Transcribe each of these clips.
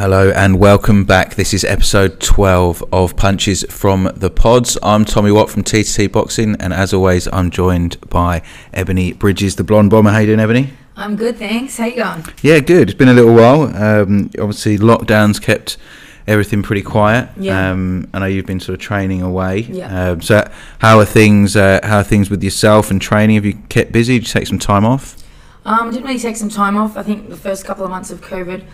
Hello and welcome back. This is episode 12 of Punches from the Pods. I'm Tommy Watt from TTT Boxing, and as always, I'm joined by Ebony Bridges, the blonde bomber. How you doing, Ebony? I'm good, thanks. How you going? Yeah, good. It's been a little while. Um, obviously, lockdowns kept everything pretty quiet. Yeah. Um, I know you've been sort of training away. Yeah. Um, so, how are things? Uh, how are things with yourself and training? Have you kept busy? Did you take some time off? Um, didn't really take some time off. I think the first couple of months of COVID,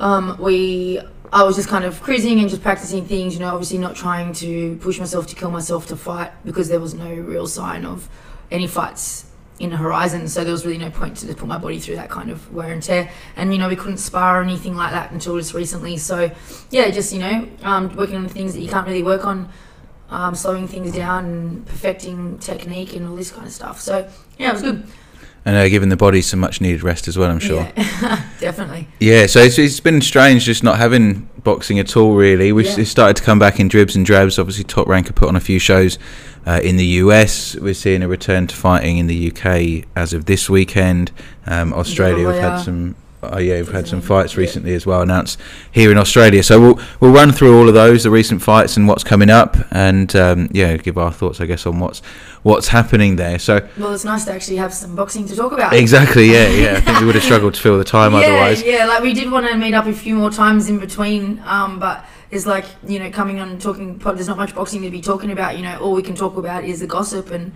um, we I was just kind of cruising and just practicing things. You know, obviously not trying to push myself to kill myself to fight because there was no real sign of any fights in the horizon. So there was really no point to just put my body through that kind of wear and tear. And you know, we couldn't spar or anything like that until just recently. So yeah, just you know, um, working on the things that you can't really work on. Um, slowing things down and perfecting technique and all this kind of stuff. So yeah, it was good. And uh, giving the body some much needed rest as well, I'm sure. Yeah, definitely. Yeah, so it's, it's been strange just not having boxing at all, really. We've Yeah. started to come back in dribs and drabs. Obviously, Top Ranker put on a few shows uh, in the US. We're seeing a return to fighting in the UK as of this weekend. Um, Australia, we've had some. Oh yeah, we've had some fights recently as well announced here in Australia. So we'll we'll run through all of those, the recent fights and what's coming up, and um, yeah, give our thoughts, I guess, on what's what's happening there. So Well, it's nice to actually have some boxing to talk about. exactly, yeah, yeah. I think we would have struggled to fill the time yeah, otherwise. yeah. Like we did want to meet up a few more times in between, um, but it's like you know coming on and talking. There's not much boxing to be talking about. You know, all we can talk about is the gossip and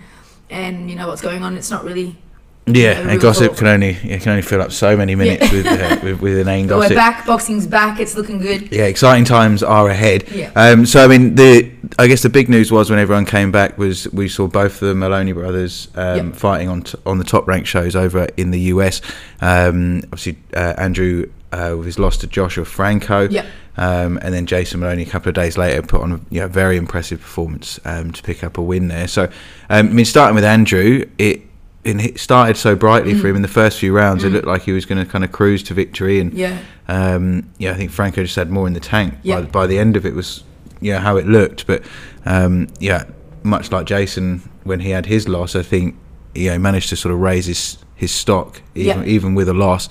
and you know what's going on. It's not really. Yeah, Yeah, and gossip can only it can only fill up so many minutes with, uh, with with inane But we're back. Boxing's back. It's looking good. Yeah, exciting times are ahead. Yeah. Um, so I mean, the I guess the big news was when everyone came back was we saw both of the Moloney brothers um, Yep. fighting on t- on the top ranked shows over in the US. Um, obviously, uh, Andrew uh, with his loss to Joshua Franco. Yep. Um, and then Jason Moloney a couple of days later put on a you know, very impressive performance um, to pick up a win there. So, um, I mean, starting with Andrew, it, it started so brightly for him in the first few rounds. It looked like he was going to kind of cruise to victory, and Yeah. um, yeah, I think Franco just had more in the tank. Yeah. By, by the end of it was yeah how it looked, but um, yeah, much like Jason when he had his loss, I think yeah he managed to sort of raise his his stock even Yeah. even with a loss.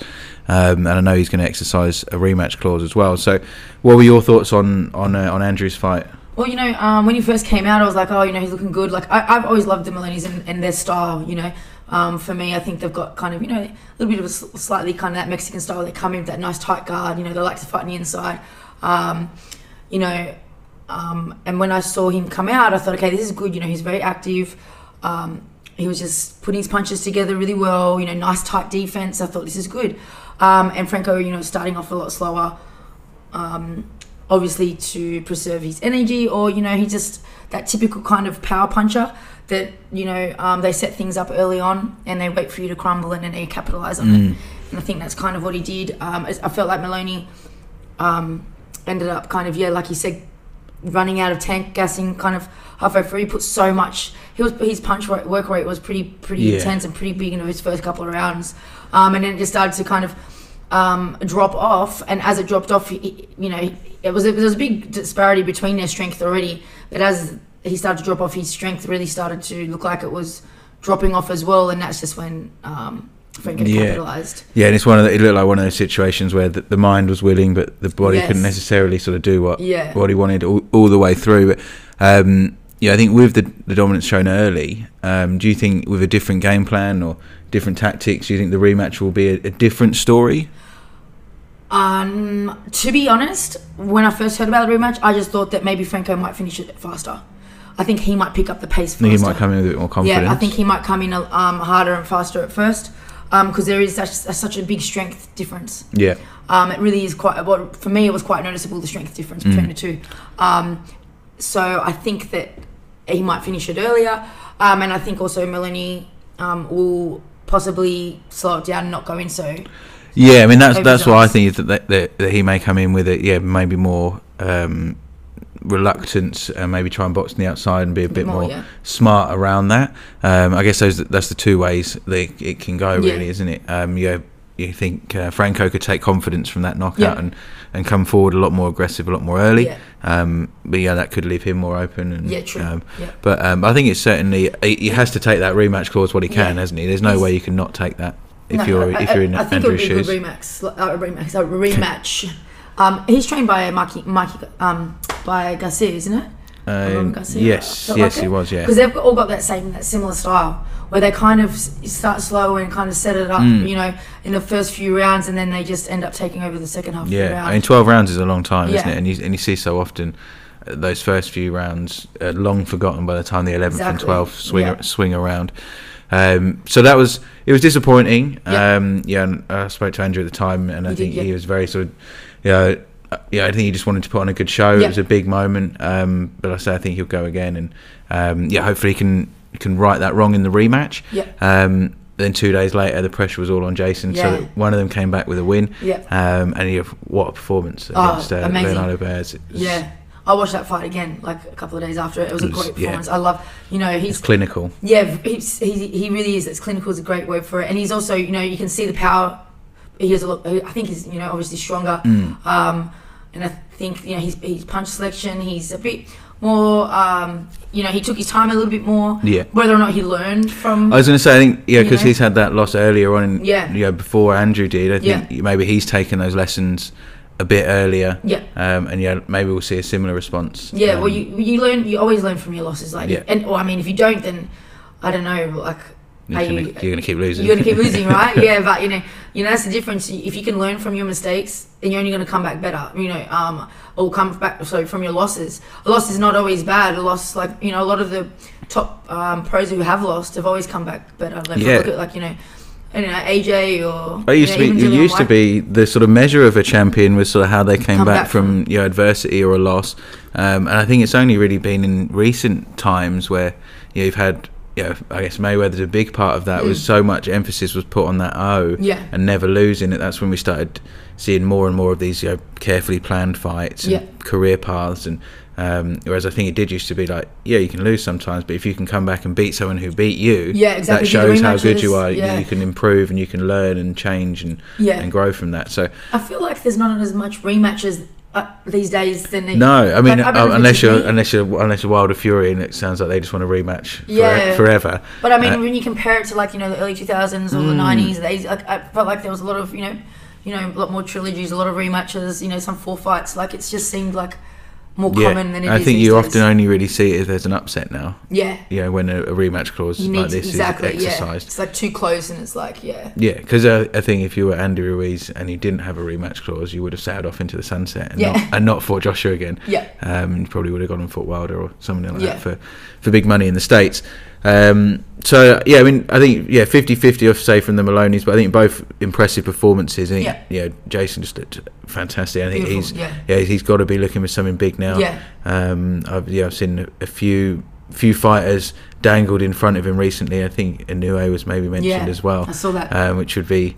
Um, and I know he's going to exercise a rematch clause as well. So, what were your thoughts on on uh, on Andrew's fight? Well, you know, um, when he first came out, I was like, oh, you know, he's looking good. Like, I, I've always loved the Moloneys and, and their style, you know. Um, for me, I think they've got kind of, you know, a little bit of a slightly kind of that Mexican style. They come in with that nice tight guard, you know, they like to fight on the inside. Um, you know, um, and when I saw him come out, I thought, okay, this is good. You know, he's very active. Um, he was just putting his punches together really well. You know, nice tight defense. I thought this is good. Um, and Franco, you know, starting off a lot slower um, obviously to preserve his energy, or you know, he just that typical kind of power puncher that you know um, they set things up early on and they wait for you to crumble and then they capitalize on it. And I think that's kind of what he did. Um, I felt like Moloney um, ended up kind of yeah, like you said, running out of tank gassing kind of halfway through. He put so much. He was his punch rate, work rate was pretty pretty Yeah. intense and pretty big in his first couple of rounds, um, and then it just started to kind of um, drop off. And as it dropped off, you know, it was a, there was a big disparity between their strength already. But as he started to drop off, his strength really started to look like it was dropping off as well, and that's just when um, Franco Yeah. capitalized. Yeah, and it's one of the, it looked like one of those situations where the, the mind was willing, but the body Yes. couldn't necessarily sort of do what Yeah. what he wanted all, all the way through. But um, yeah, I think with the, the dominance shown early, um, do you think with a different game plan or different tactics, do you think the rematch will be a, a different story? Um, to be honest, when I first heard about the rematch, I just thought that maybe Franco might finish it faster. I think he might pick up the pace I faster. think he might come in with a bit more confidence. Yeah, I think he might come in um, harder and faster at first because there is such, such a big strength difference. Yeah, Um, it really is quite. Well, for me, it was quite noticeable the strength difference between the two. Um, so I think that he might finish it earlier, um, and I think also Moloney um, will possibly slow it down and not go in so. yeah. I mean that's that's what I think is that, that, that, that he may come in with it. Yeah, maybe more um, reluctance and maybe try and box on the outside and be a bit more, more, yeah. smart around that. Um, I guess those that's the two ways that it, can go, Yeah. really, isn't it? Um, you you think uh, Franco could take confidence from that knockout Yeah. and, and come forward a lot more aggressive, a lot more early. Yeah. Um, but yeah, that could leave him more open. And, Yeah, true. Um, Yeah. But um, I think it's certainly he, he has to take that rematch clause what he can, Yeah. hasn't he? There's no He's- way you can not take that if No, you're I- if you're in I, I think it Andrew's would be a shoes. good rematch, uh, a rematch, a rematch Um, he's trained by Mikey, Mikey um, by Garcia, isn't it? Um, yes, yes, he was. Yeah, because they've all got that same, that similar style where they kind of start slow and kind of set it up, Mm. you know, in the first few rounds, and then they just end up taking over the second half Yeah, round. I mean, twelve rounds is a long time, isn't it? And you and you see so often uh, those first few rounds uh, long forgotten by the time the eleventh and Exactly. twelfth swing Yeah. swing around. Um, so that was it was disappointing. Yeah. Um, yeah, and I spoke to Andrew at the time, and I did, think yeah. he was very sort of, you know, uh, yeah, I think he just wanted to put on a good show. Yeah. It was a big moment, um, but I say I think he'll go again, and um, yeah, hopefully he can can right that wrong in the rematch. Yeah. Um, then two days later, the pressure was all on Jason. Yeah. So one of them came back with a win. Yeah. Um, and he, what a performance Oh, against uh, amazing. Leonardo Baez. Yeah. I watched that fight again, like a couple of days after. It It was a great yeah. performance. I love, you know, It's he's clinical. yeah, he's, he he really is. It's clinical is a great word for it, and he's also, you know, you can see the power. He has a lot. I think he's, you know, obviously stronger. Mm. Um, and I think you know his his punch selection. He's a bit more. Um, you know, he took his time a little bit more. Yeah. Whether or not he learned from. I was going to say, I think, yeah, because he's had that loss earlier on, in, Yeah. you know, before Andrew did. I think maybe he's taken those lessons a bit earlier. yeah. Um, and yeah, maybe we'll see a similar response. Yeah, Um, well, you you learn. You always learn from your losses, like, Yeah. and or I mean, if you don't, then I don't know, like, you're are gonna, you- you're gonna keep losing. you're gonna keep losing, right? yeah, but you know, you know that's the difference. If you can learn from your mistakes, then you're only gonna come back better. You know, um, or come back sorry from your losses. A loss is not always bad. A loss, like you know, a lot of the top um, pros who have lost have always come back better. Like, Yeah. look at like you know, I don't know AJ or It used you to be. It used to be the sort of measure of a champion was sort of how they came back, back from you know adversity or a loss, um, and I think it's only really been in recent times where you know, you've had. You know, I guess Mayweather's a big part of that. Was so much emphasis was put on that O, Mm. Yeah. and never losing it. That's when we started seeing more and more of these you know, carefully planned fights and Yeah. career paths. And um, whereas I think it did used to be like, yeah, you can lose sometimes, but if you can come back and beat someone who beat you, Yeah, exactly. that shows how good you are. You- yeah. You can improve and you can learn and change and Yeah. and grow from that. So I feel like there's not as much rematches uh, these days than no, I mean uh, unless you're me- unless you're unless you're Wilder Fury, and it sounds like they just want a rematch Yeah. forever. But I mean, Uh, when you compare it to like you know the early 2000s or the 90s, they like, I felt like there was a lot of you know, you know, a lot more trilogies, a lot of rematches, you know, some four fights. Like it's just seemed like more Yeah, common than it is. I think you days. often only really see it if there's an upset now. yeah, You know, when a, a rematch clause you like this exactly is yeah. exercised. It's like too close, and it's like yeah, Yeah, because uh, I think if you were Andy Ruiz and you didn't have a rematch clause, you would have sailed off into the sunset and, Yeah. not, and not fought Joshua again. yeah, Um, you probably would have gone and fought Wilder or something like Yeah. that for, for big money in the States. Um, so, yeah, I mean, I think, yeah, 50 50 off, say, from the Moloneys, but I think both impressive performances. I think, Yeah. yeah, Jason just looked fantastic. I think Beautiful, he's, yeah. yeah, he's got to be looking for something big now. yeah, Um, I've, yeah, I've seen a, a few few fighters dangled in front of him recently. I think Inoue was maybe mentioned Yeah. as well I saw that. um, which would be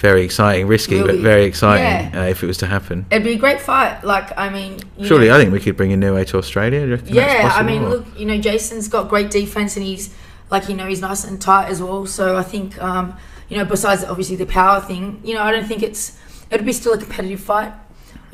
very exciting, risky, Will but very exciting Yeah. uh, if it was to happen. It'd be a great fight. Like I mean, you Surely, know, I think we could bring Inoue to Australia. Do you reckon that's Yeah, I mean, or- look, you know, Jason's got great defense, and he's like, you know, he's nice and tight as well. So I think, um, you know, besides obviously the power thing, you know, I don't think it's it'd be still a competitive fight.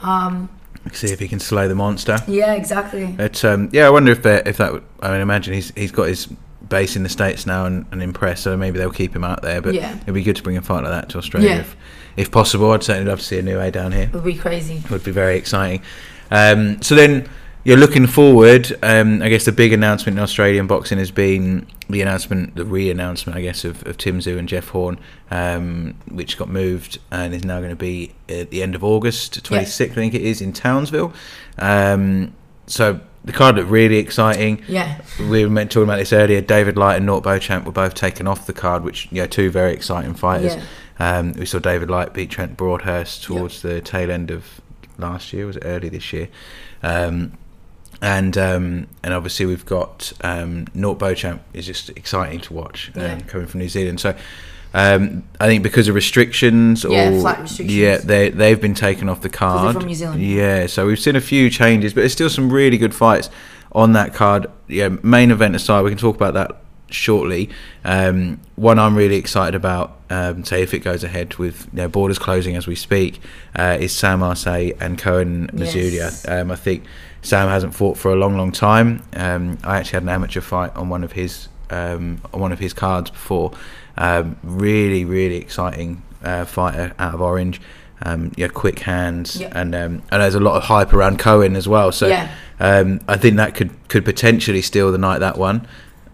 Um, see if he can slay the monster. yeah, exactly. But um, yeah, I wonder if that if that. would- I mean, imagine he's he's got his base in the states now and, and impress, so maybe they'll keep him out there. But Yeah. it'd be good to bring a fight like that to Australia Yeah. if, if possible. I'd certainly love to see Inoue down here. It would be crazy. It would be very exciting. Um, so then you're looking forward. Um, I guess the big announcement in Australian boxing has been the announcement, the re-announcement, I guess, of, of Tim Tszyu and Jeff Horn, um, which got moved and is now going to be at the end of August, 26th, I think it is, in Townsville. Um, so the card looked really exciting. Yeah, We were meant talking about this earlier. David Light and Nort Beauchamp were both taken off the card, which you know, two very exciting fighters. yeah, Um, we saw David Light beat Trent Broadhurst towards the tail end of last year. Was it early this year? Um, and um, and obviously we've got um, Nort Beauchamp is just exciting to watch um, Yeah. coming from New Zealand. So um, I think because of restrictions or Yeah, flight restrictions. yeah, they they've been taken off the card. from New Zealand. Yeah, so we've seen a few changes, but there's still some really good fights on that card. Yeah, main event aside, we can talk about that shortly. Um, one I'm really excited about, um, say if it goes ahead with you know, borders closing as we speak, uh, is Sam Arce and Cohen Mizulia. Yes. Um, I think Sam hasn't fought for a long, long time. Um, I actually had an amateur fight on one of his um, on one of his cards before. Um, really, really exciting uh, fighter out of Orange. um, yeah, quick hands, Yeah. and um, and there's a lot of hype around Cohen as well. So Yeah. um, I think that could could potentially steal the night that one.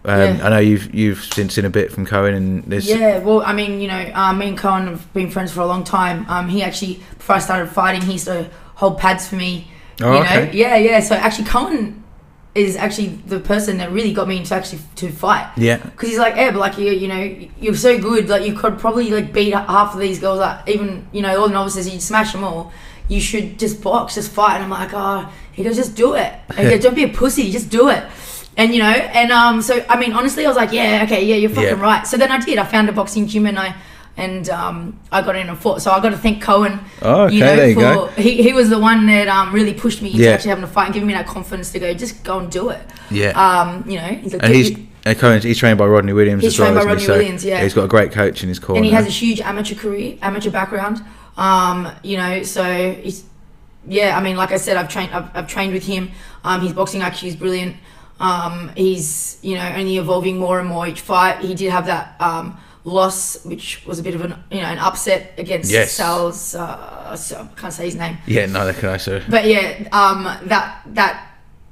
Um, Yeah. I know you've you've since seen a bit from Cohen, and there's Yeah, well, I mean, you know, um, me and Cohen have been friends for a long time. Um, he actually, before I started fighting, he used to hold pads for me. Oh, you know? okay. Yeah, yeah. So actually, Cohen is actually the person that really got me into actually to fight. yeah. Because he's like, Eb, like you, you know, you're so good. Like you could probably like beat half of these girls. Like even you know all the novices, you smash them all. You should just box, just fight. And I'm like, oh, he goes, just do it. And he goes, don't be a pussy, just do it. And you know, and um, so I mean, honestly, I was like, yeah, okay, yeah, you're fucking Yeah. right. So then I did. I found a boxing gym and I. And um, I got in and fought, so I got to thank Cohen. Oh, okay, you know, there you for, go. He, he was the one that um, really pushed me into Yeah. actually having a fight and giving me that confidence to go, just go and do it. Yeah. Um, you know, he's like, and he's you- and Cohen's, he's trained by Rodney Williams He's as well. trained by? Rodney So Williams, yeah. He's got a great coach in his corner. and he has a huge amateur career, amateur background. Um, you know, so he's yeah. I mean, like I said, I've trained, I've, I've trained with him. Um, his boxing IQ is brilliant. Um, he's you know only evolving more and more each fight. He did have that um, loss, which was a bit of an you know an upset against Yes. Sal's. Uh, so, I can't say his name, yeah, that can I so. but yeah, um, that that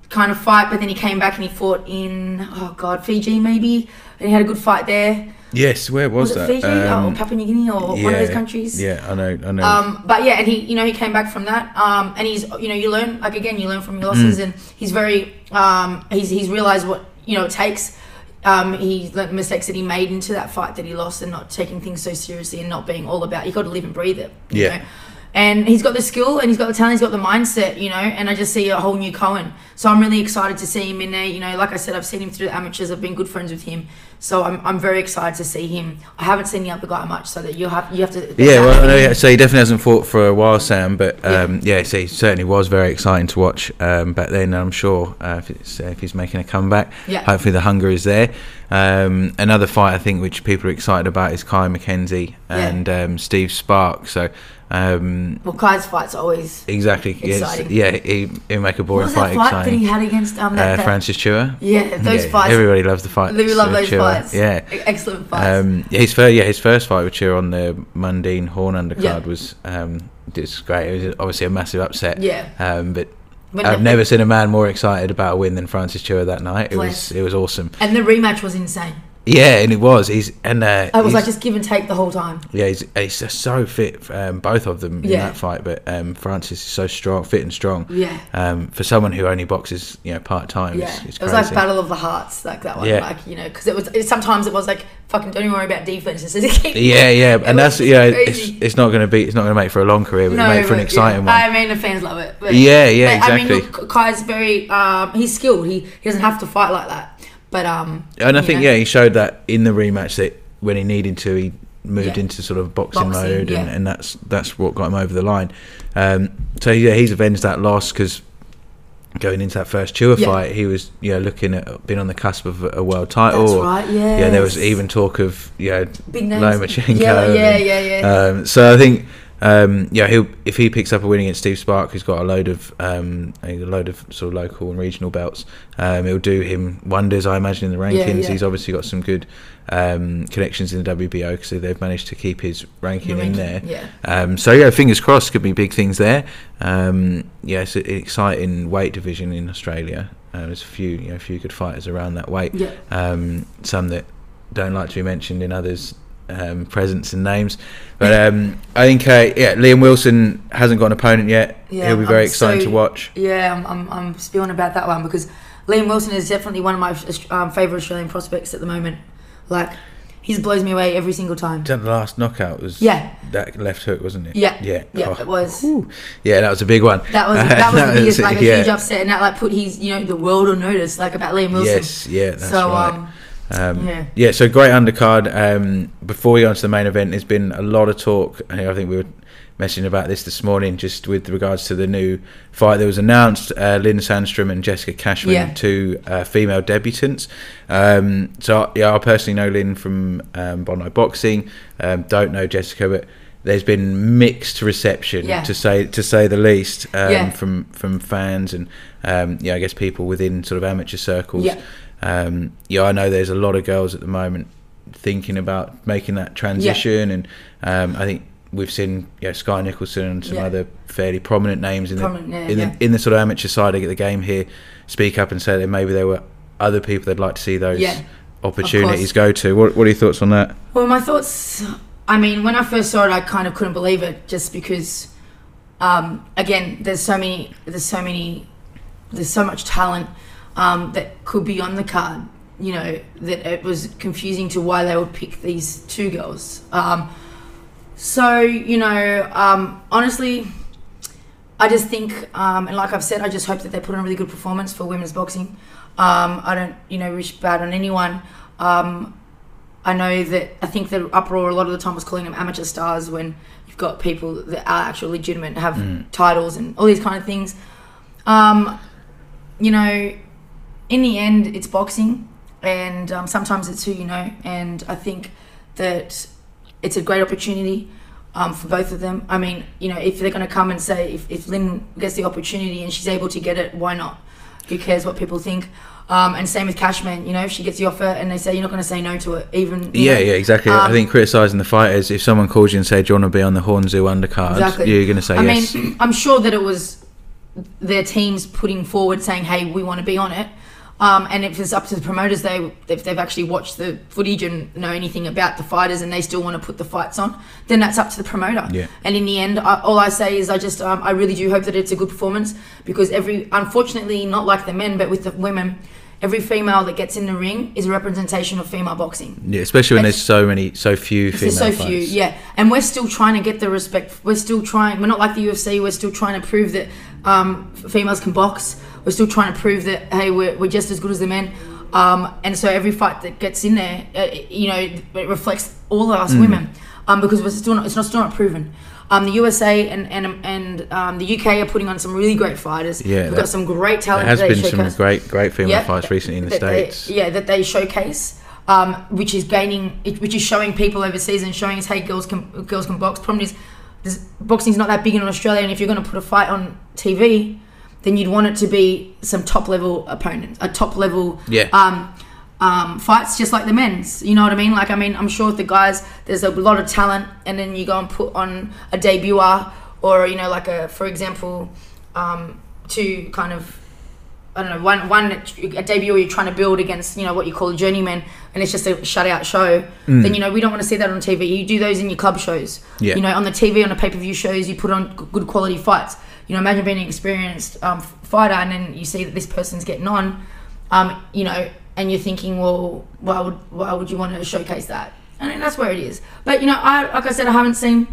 kind of fight. But then he came back and he fought in oh god Fiji maybe, and he had a good fight there. Yes, where was, Was, that? Fiji Um, or Papua New Guinea or one of those countries? Yeah, I know, I know. Um, but yeah, and he, you know, he came back from that. Um, and he's, you know, you learn like again, you learn from your losses, Mm. and he's very, um, he's he's realized what you know it takes. Um, he learned the mistakes that he made into that fight that he lost, and not taking things so seriously, and not being all about. You got to live and breathe it. You Yeah. Know? And he's got the skill, and he's got the talent, he's got the mindset, you know. And I just see a whole new Cohen. So I'm really excited to see him in there. You know, like I said, I've seen him through the amateurs. I've been good friends with him, so I'm, I'm very excited to see him. I haven't seen the other guy much, so that you have you have to. Yeah, well, I know, yeah, so he definitely hasn't fought for a while, Sam. But um, yeah, so he certainly was very exciting to watch um, back then. I'm sure uh, if, it's, uh, if he's making a comeback, Yeah. hopefully the hunger is there. Um, another fight I think which people are excited about is Kye MacKenzie and um, Steve Spark. So um, Well, Kye's fight's are always. exactly, yes, Exciting. yeah, he he'll make a What boring was fight that fight that he had against um, that, Uh, that- Francis Chua. Yeah, those Yeah, fights. Everybody loves the fight. We love those Chua. fights. Yeah. Excellent fights. Um, his first, yeah, his first fight with Chua on the Mundine Horn undercard Yeah. was um, just great. It was obviously a massive upset. Yeah. Um, but When I've never seen a man more excited about a win than Francis Chua that night. It was it was awesome. and the rematch was insane. Yeah, and it was. He's and uh, I was like just give and take the whole time. yeah, he's, he's just so fit. Um, both of them in Yeah. that fight, but um, Francis is so strong, fit and strong. Yeah. Um, for someone who only boxes, you know, part time, Yeah, it's, it's it was crazy. like Battle of the Hearts, like that one. Yeah. Like you know, because it was it, sometimes it was like fucking don't even worry about defense. Just keep yeah, yeah, and was that's yeah. It's, crazy. it's not going to be. It's not going to make for a long career, but No, it make for an but, exciting yeah. one. I mean, the fans love it. But, Yeah, yeah, but, I mean, exactly. look, Kye's very um, he's skilled. He he doesn't have to fight like that. But um, And I think know. yeah, he showed that in the rematch that when he needed to, he moved Yeah. into sort of boxing, Boxing, mode, and, yeah. and that's that's what got him over the line. Um, so yeah, he's avenged that loss because going into that first Chua Yeah. fight, he was you know looking at being on the cusp of a, world title. That's right. Yeah. Yeah, there was even talk of you know. Lomachenko. Yeah, yeah, yeah, yeah. Um, so I think, um, yeah, he'll if he picks up a win against Steve Spark, who's got a load of um, a load of sort of local and regional belts, um, it'll do him wonders. I imagine in the rankings, Yeah, yeah. he's obviously got some good um, connections in the WBO because they've managed to keep his ranking in there. Yeah. Um, so yeah, fingers crossed, could be big things there. Um, yeah, it's an exciting weight division in Australia. Uh, there's a few, you know, a few good fighters around that weight. Yeah. Um, some that don't like to be mentioned in others' um, presence and names. But um, I think, uh, yeah, Liam Wilson hasn't got an opponent yet. Yeah, He'll be very I'm exciting so- to watch. Yeah, I'm, I'm, I'm spewing about that one because Liam Wilson is definitely one of my um, favourite Australian prospects at the moment. Like, he blows me away every single time. The last knockout was Yeah. that left hook, wasn't it? Yeah. yeah, Yeah, Oh, it was. whew. Yeah, that was a big one. That was that was the biggest, like a yeah. huge upset, and that like put his, you know, the world on notice, like about Liam Wilson. Yes, yeah, that's so right. um, Um, Yeah. yeah. so great undercard. Um, before we go on to the main event, there's been a lot of talk. I think- I think we were messaging about this this morning, just with regards to the new fight that was announced. Uh, Lynn Sandstrom and Jessica Cashman, Yeah. two uh, female debutants. Um, so yeah, I personally know Lynn from um, Bondi Boxing. Um, don't know Jessica, but there's been mixed reception Yeah. to say to say the least um, Yeah. from from fans and um, yeah, I guess people within sort of amateur circles. Yeah. Um, yeah, I know there's a lot of girls at the moment thinking about making that transition, and um, I think we've seen you know, Skye Nicolson and some Yeah. other fairly prominent names in Prominent, the yeah, in, yeah. the in the sort of amateur side of the game here speak up and say that maybe there were other people they'd like to see those Yeah, opportunities go to. What what are your thoughts on that? Well, my thoughts. I mean, when I first saw it, I kind of couldn't believe it, just because. Um, again, there's so many. There's so many. There's so much talent um, that could be on the card. You know that it was confusing to why they would pick these two girls. Um, so you know, um, honestly, I just think, um, and like I've said, I just hope that they put on a really good performance for women's boxing. Um, I don't, you know, wish bad on anyone. Um, I know that I think the uproar a lot of the time was calling them amateur stars when you've got people that are actually legitimate, have titles and all these kind of things. Um, you know, in the end, it's boxing, and um, sometimes it's who you know. And I think that it's a great opportunity um, for both of them. I mean, you know, if they're going to come and say if, if Lynn gets the opportunity and she's able to get it, why not? Who cares what people think? Um, and same with Cashman. You know, if she gets the offer and they say you're not going to say no to it, even Yeah, know, yeah, exactly. I um, think criticising the fighters, if someone calls you and say, "Do you want to be on the Horn Tszyu undercard?" Exactly. you're going to say I yes. mean, I'm sure that it was their teams putting forward saying, "Hey, we want to be on it." Um, and if it's up to the promoters, they if they've actually watched the footage and know anything about the fighters, and they still want to put the fights on, then that's up to the promoter. Yeah. And in the end, I, all I say is I just um, I really do hope that it's a good performance because every unfortunately not like the men, but with the women, every female that gets in the ring is a representation of female boxing. yeah, especially when there's so many, so few female so fights. few, yeah. And we're still trying to get the respect. We're still trying. We're not like the UFC. We're still trying to prove that um, females can box. We're still trying to prove that hey, we're, we're just as good as the men. Um, and so every fight that gets in there, uh, you know, it reflects all of Mm. us women um, because we're still not. It's not still not proven. Um, the USA and and and um, the UK are putting on some really great fighters. Yeah, we've got some great talent. There has been some great, great female yeah, fights recently in the that they- states. yeah, that they showcase, um, which is gaining, which is showing people overseas and showing us, hey, girls can girls can box. Problem is, this, boxing's not that big in Australia, and if you're going to put a fight on TV, then you'd want it to be some top level opponent, a top level Yeah. um, um, fights, just like the men's. You know what I mean? Like, I mean, I'm sure the guys, there's a lot of talent, and then you go and put on a debuter, or you know, like a, for example, um, to kind of I don't know, one one a debut you're trying to build against, you know, what you call a journeyman, and it's just a shutout show. Then you know we don't want to see that on TV. You do those in your club shows. Yeah. You know, on the TV, on the pay per view shows, you put on good quality fights. You know, imagine being an experienced um, fighter, and then you see that this person's getting on. Um, you know, and you're thinking, well, why would why would you want to showcase that? And then that's where it is. But you know, I like I said, I haven't seen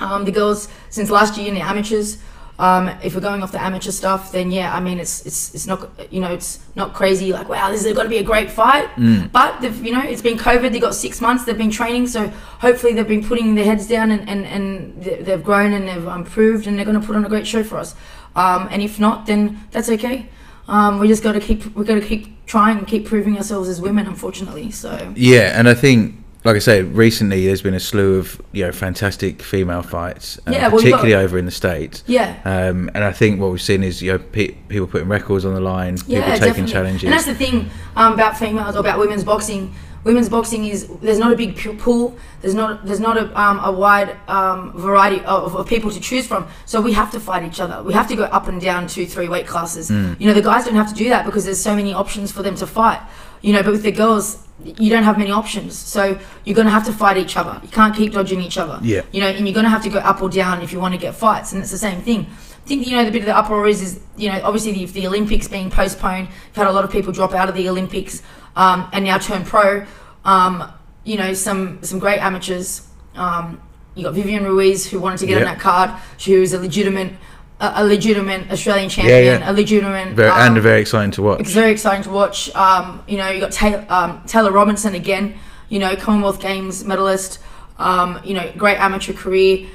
um, the girls since last year in the amateurs. Um, if we're going off the amateur stuff, then yeah, I mean it's it's it's not you know it's not crazy like wow this is going to be a great fight, but they've you know it's been COVID. They got six months. They've been training, so hopefully they've been putting their heads down and and, and they- they've grown and they've improved and they're going to put on a great show for us. Um, and if not, then that's okay. Um, we just got to keep we got to keep trying and keep proving ourselves as women. Unfortunately, so Yeah, and I think, like I say, recently there's been a slew of you know fantastic female fights, uh, Yeah, well, you got- particularly over in the states. yeah. Um, and I think what we've seen is you know pe- people putting records on the line, people taking definitely. challenges. And that's the thing um, about females or about women's boxing. Women's boxing is there's not a big pool. There's not there's not a, um, a wide um, variety of, of people to choose from. So we have to fight each other. We have to go up and down two three weight classes. Mm. You know the guys don't have to do that because there's so many options for them to fight. You know, but with the girls, you don't have many options. So you're gonna have to fight each other. You can't keep dodging each other. Yeah. You know, and you're gonna have to go up or down if you want to get fights, and it's the same thing. I think you know the bit of the uproar is, is you know obviously the, the Olympics being postponed. You've had a lot of people drop out of the Olympics um, and now turn pro. Um, you know some some great amateurs. Um, you got Vivian Ruiz who wanted to get on that card. She was a legitimate a, a legitimate Australian champion, yeah. a legitimate very, um, and very exciting to watch. it's very exciting to watch. Um, you know, you got Taylor, um, Taylor Robinson again. You know, Commonwealth Games medalist. Um, you know, great amateur career.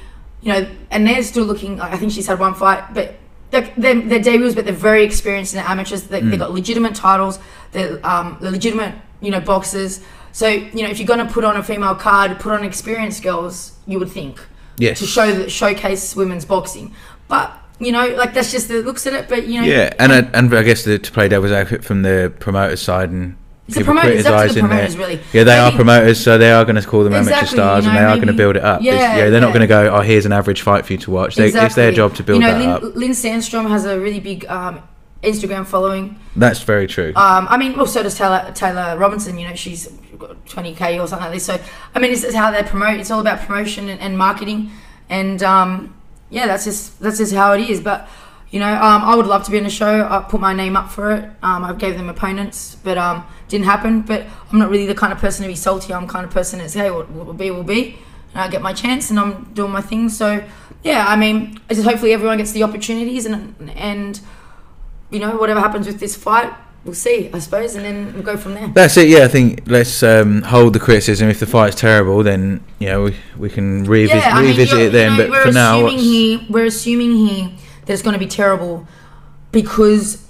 You know, and they're still looking. I think she's had one fight, but they're, they're debuts, but they're very experienced in the amateurs. They, They've got legitimate titles. They're, um, they're legitimate, you know, boxers. So you know, if you're going to put on a female card, put on experienced girls. You would think Yes. to show that showcase women's boxing, but. You know, like that's just the looks at it, but you know, Yeah, and I, and I guess the, to play devil's advocate from the promoter side and It's people promoters, to the criticising their. promoters, really. Yeah, they are promoters, so they are going to call them amateur stars, you and they know, are going to build it up. It's- yeah, yeah, they're not going to go. Oh, here's an average fight for you to watch. They, It's their job to build up. you know, that Lynn, up. Lynn Sandstrom has a really big um, Instagram following. That's very true. Um, I mean, well, so does Taylor, Taylor Robinson. You know, she's got 20k or something like this. So, I mean, it's, it's how they promote. It's all about promotion and, and marketing, and um, yeah, that's just that's just how it is. But you know, um, I would love to be in a show. I put my name up for it. Um, I gave them opponents, but um, didn't happen. But I'm not really the kind of person to be salty. I'm kind of person that's hey, what will be will be, and I get my chance, and I'm doing my thing. So yeah, I mean, it's just hopefully everyone gets the opportunities, and and you know, whatever happens with this fight, we'll see, I suppose, and then we'll go from there. That's it. Yeah, I think let's um, hold the criticism. If the fight's terrible, then you know we, we can revisit, yeah, I mean, revisit it then. you know, but we're for now, assuming here, we're assuming here that it's going to be terrible because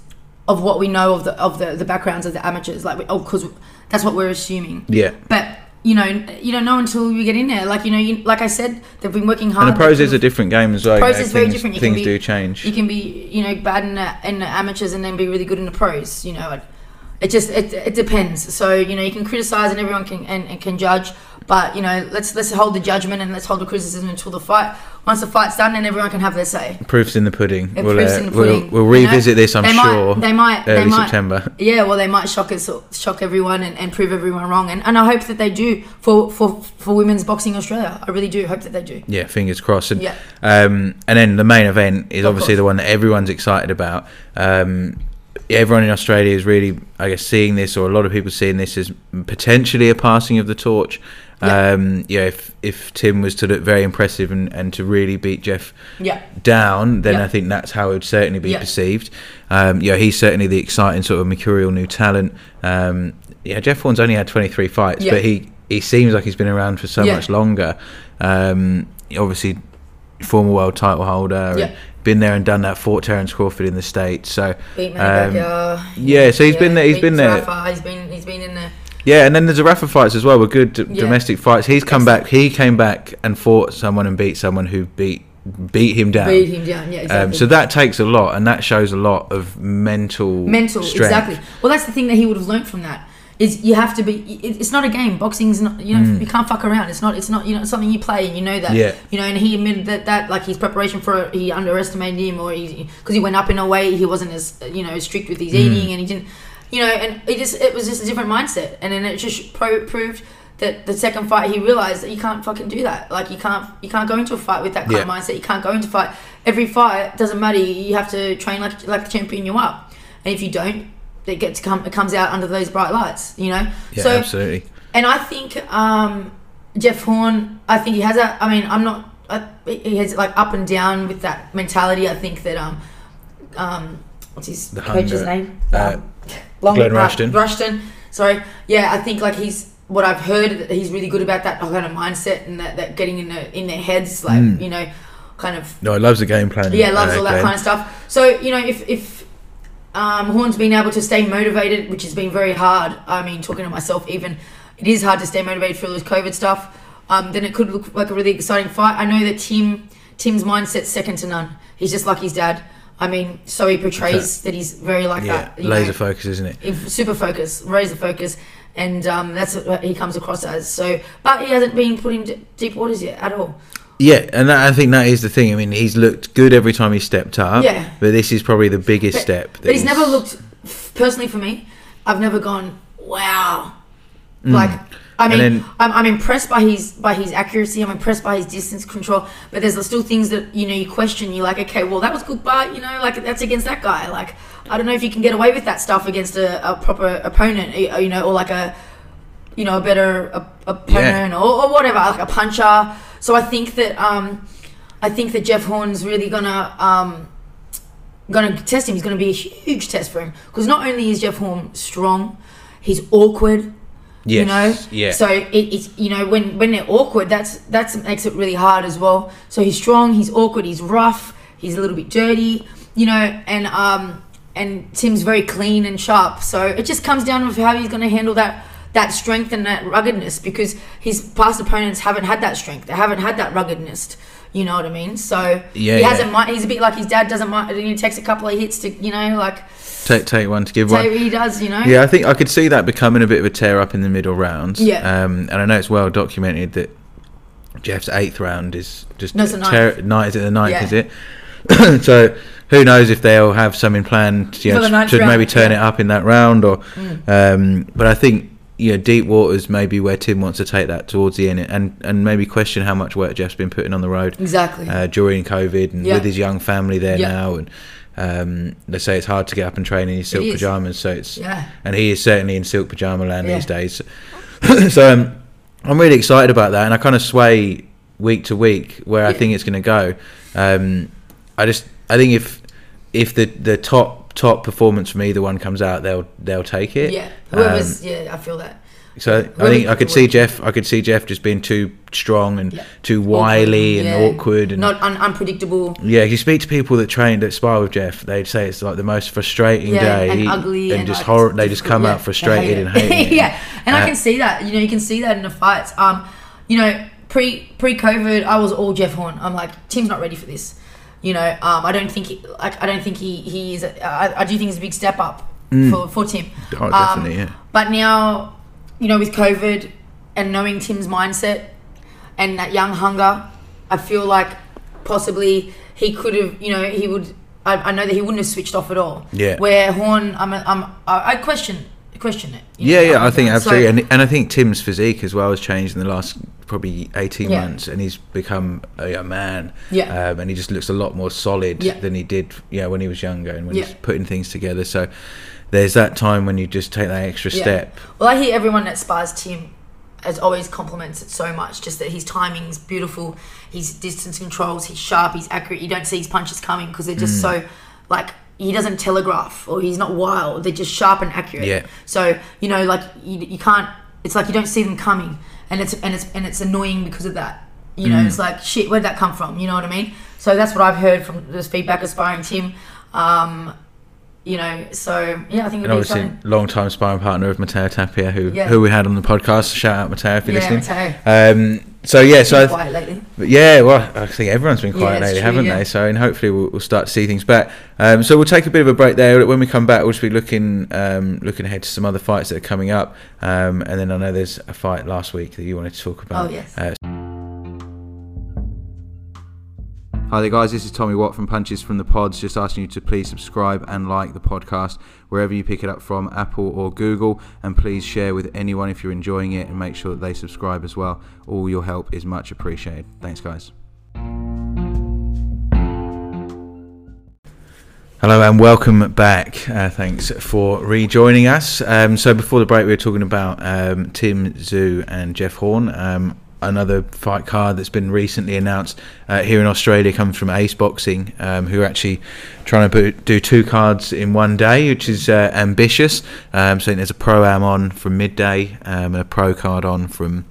of what we know of the of the, the backgrounds of the amateurs. Like, we, oh, because that's what we're assuming. yeah. But you know, you don't know until you get in there. Like you know, you, like I said, they've been working hard. And the pros is a different game as well. you Pros know, is very things, different. You can Things be- do change. you can be you know bad in the, in the amateurs and then be really good in the pros you know it, it just it, it depends so you know you can criticize and everyone can and, and can judge but you know let's let's hold the judgment and let's hold the criticism until the fight once the fight's done then everyone can have their say Proofs in the pudding. It we'll, proofs uh, in the we'll, we'll you know? revisit this, I'm They might- sure. they might- they early might- September. yeah well they might shock us shock everyone and, and prove everyone wrong and, and I hope that they do for, for for women's boxing Australia I really do hope that they do Yeah, fingers crossed. And, Yeah. um, and then the main event is Of obviously course. the one that everyone's excited about. Um, everyone in Australia is really, I guess, seeing this, or a lot of people seeing this as potentially a passing of the torch. Yeah. Um, yeah, if if Tim was to look very impressive and, and to really beat Jeff yeah down, then Yeah. I think that's how it would certainly be Yeah. perceived. Um, yeah, he's certainly the exciting sort of mercurial new talent. Um, yeah, Jeff Horn's only had 23 fights, but he, he seems like he's been around for so much longer. Um, obviously, former world title holder, and been there and done that. Fought Terence Crawford in the states, so beat Um, yeah, so he's been there- he's been there. Zerafa, he's been he's been in there yeah. And then there's the Rafa fights as well. Were good d- Yeah. domestic fights. He's come Yes. back. He came back and fought someone and beat someone who beat beat him down. beat him down yeah exactly Um, so that takes a lot, and that shows a lot of mental mental strength. exactly well that's the thing that he would have learnt from that is you have to be it- it's not a game boxing's not you know you can't fuck around it's not it's not you know it's something you play and you know that Mm. Yeah. you know and he admitted that that like his preparation for it he underestimated him or he because he went up in a way he wasn't as you know strict with his Mm. eating and he didn't you know and it just it was just a different mindset and then it just pro- proved that the second fight he realized that you can't fucking do that like you can't you can't go into a fight with that kind of mindset you can't go into fight every fight doesn't matter you have to train like like the champion you are and if you don't it gets come it comes out under those bright lights you know Yeah, so absolutely. and I think um, Jeff Horn, I think he has a. I mean, I'm not. I, he has like up and down with that mentality. I think that um, um, what's his The coach's hunger. name? Uh, Um, Long, Glenn Rushton. Rushton. Sorry. Yeah, I think like he's what I've heard he's really good about that kind of mindset and that, that getting in the, in their heads, like Mm. you know, kind of No, he loves the game plan. yeah, loves uh, all that kind of stuff. So you know, if if um, Horn's been able to stay motivated, which has been very hard. I mean, talking to myself, even it is hard to stay motivated through all this COVID stuff. Um, then it could look like a really exciting fight. I know that Tim Tim's mindset's second to none. He's just like his dad. I mean, so he portrays that he's very like Yeah, that. laser know focus, isn't it? if- super focus, razor focus, and um, that's what he comes across as. So, but he hasn't been put in d- deep waters yet at all. Yeah, and that, I think that is the thing. I mean, he's looked good every time he stepped up. Yeah. But this is probably the biggest But- step. But he's never looked, personally for me, I've never gone, wow. Like, I. Mean, then- I'm, I'm impressed by his by his accuracy. I'm impressed by his distance control. But there's still things that you know you question. You're like, okay, well that was good, but you know, like that's against that guy. Like, I don't know if you can get away with that stuff against a, a proper opponent. You know, or like a you know a better a, opponent or, or whatever, like a puncher. So I think that um, I think that Jeff Horn's really gonna um, gonna test him. He's gonna be a huge test for him because not only is Jeff Horn strong, he's awkward. Yes. You know, Yeah. So it, it's you know when when they're awkward, that's that's makes it really hard as well. So he's strong, he's awkward, he's rough, he's a little bit dirty, you know, and um and Tim's very clean and sharp. So it just comes down to how he's going to handle that that strength and that ruggedness because his past opponents haven't had that strength, they haven't had that ruggedness, You know what I mean? So Yeah, he hasn't. yeah. He's a bit like his dad. Doesn't mind. He takes a couple of hits to you know like. Take take one to give So one. he does. You know. Yeah, I think I could see that becoming a bit of a tear up in the middle rounds. Yeah. Um, and I know it's well documented that Jeff's eighth round is just No, it's the ninth. ter- ninth. Is it the ninth? Yeah. Is it? so who knows if they'll have something planned you know, to, maybe turn yeah. it up in that round or. Mm. Um, but I think you know deep waters maybe where Tim wants to take that towards the end and and maybe question how much work Jeff's been putting on the road Exactly. uh, during COVID and Yeah. with his young family there Yeah. now and. Um, they say it's hard to get up and train in his silk pajamas, so it's yeah. and he is certainly in silk pajama land Yeah. these days. so um, I'm really excited about that, and I kind of sway week to week where I think it's going to go. Um, I just I think if if the the top top performance from either one comes out, they'll they'll take it. Yeah. Whoever's. yeah. I feel that. So I think I could see. Jeff. I could see Jeff just being too strong and Yeah. too wily and Yeah. awkward and. Not un- unpredictable. yeah, if you speak to people that train that spar with Jeff, they'd say it's like the most frustrating day and ugly and, and, just horror. They just come out frustrated and hating. yeah, and Uh, I can see that. You know, you can see that in the fights. Um, you know, pre pre COVID, I was all Jeff Horn. I'm like, Tim's not ready for this. You know, um, I don't think he, like I don't think he he is. A, I, I do think it's a big step up for for Tim. Oh, Um, definitely, yeah. But now, you know, with COVID and knowing Tim's mindset and that young hunger, I feel like possibly he could have, you know, he would. I, I know that he wouldn't have switched off at all. Yeah. Where Horn, I'm, a, I'm, I I question, question it. Yeah, know, yeah, I think so- absolutely, and and I think Tim's physique as well has changed in the last probably eighteen Yeah. months, and he's become a, a man. Yeah. um, and he just looks a lot more solid Yeah. than he did, yeah, when he was younger and when he's putting things together. So there's that time when you just take that extra Yeah. step. Well, I hear everyone that spars Tim as always compliments it so much. Just that his timing's beautiful, his distance controls, he's sharp, he's accurate. You don't see his punches coming because they're Mm. just so like he doesn't telegraph or he's not wild. They're just sharp and accurate. Yeah. So you know, like you, you can't. It's like you don't see them coming, and it's and it's and it's annoying because of that. You know, Mm. it's like shit. Where'd that come from? You know what I mean? So that's what I've heard from this feedback aspiring Tim. Um, you know, so yeah, I think And obviously, long time sparring partner of Matteo Tapia, who Yeah. who we had on the podcast. Shout out Matteo if you're Yeah, listening. Matteo. Um, so yeah, so quiet lately. Yeah, well, I think everyone's been quiet it's lately, true, haven't yeah. they? So, and hopefully we'll, we'll start to see things back. Um, so we'll take a bit of a break there. When we come back, we'll just be looking um, looking ahead to some other fights that are coming up. Um, and then I know there's a fight last week that you wanted to talk about. Oh, yes. Uh, Hi there, guys. This is Tommy Watt from Punches from the Pods. Just asking you to please subscribe and like the podcast wherever you pick it up from, Apple or Google, and please share with anyone if you're enjoying it, and make sure that they subscribe as well. All your help is much appreciated. Thanks, guys. Hello and welcome back. Uh, thanks for rejoining us. Um, so before the break, we were talking about um, Tim Tszyu and Jeff Horn. Um, another fight card that's been recently announced uh, here in Australia comes from Ace Boxing, um, who are actually trying to do two cards in one day, which is uh, ambitious. Um, so there's a pro am on from midday um, and a pro card on from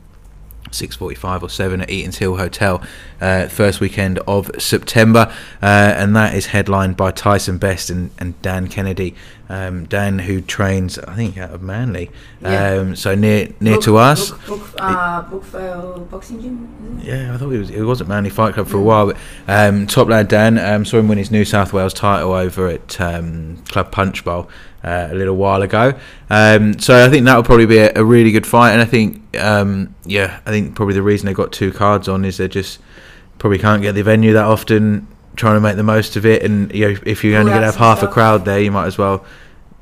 6.45 or 7 at Eaton's Hill Hotel, uh, first weekend of September. Uh, and that is headlined by Tyson Best and, and Dan Kennedy. Um, Dan, who trains, I think, out of Manly. Yeah. Um, so near near Book- to us. Book, book, uh, Brookvale Boxing Gym. Yeah, I thought it was it was at Manly Fight Club for a while. But um, top lad Dan um, saw him win his New South Wales title over at um, Club Punch Bowl uh, a little while ago. Um, so I think that will probably be a, a really good fight. And I think um, yeah, I think probably the reason they got two cards on is they just probably can't get the venue that often. Trying to make the most of it, and you know, if you're only going to have half some a crowd there, you might as well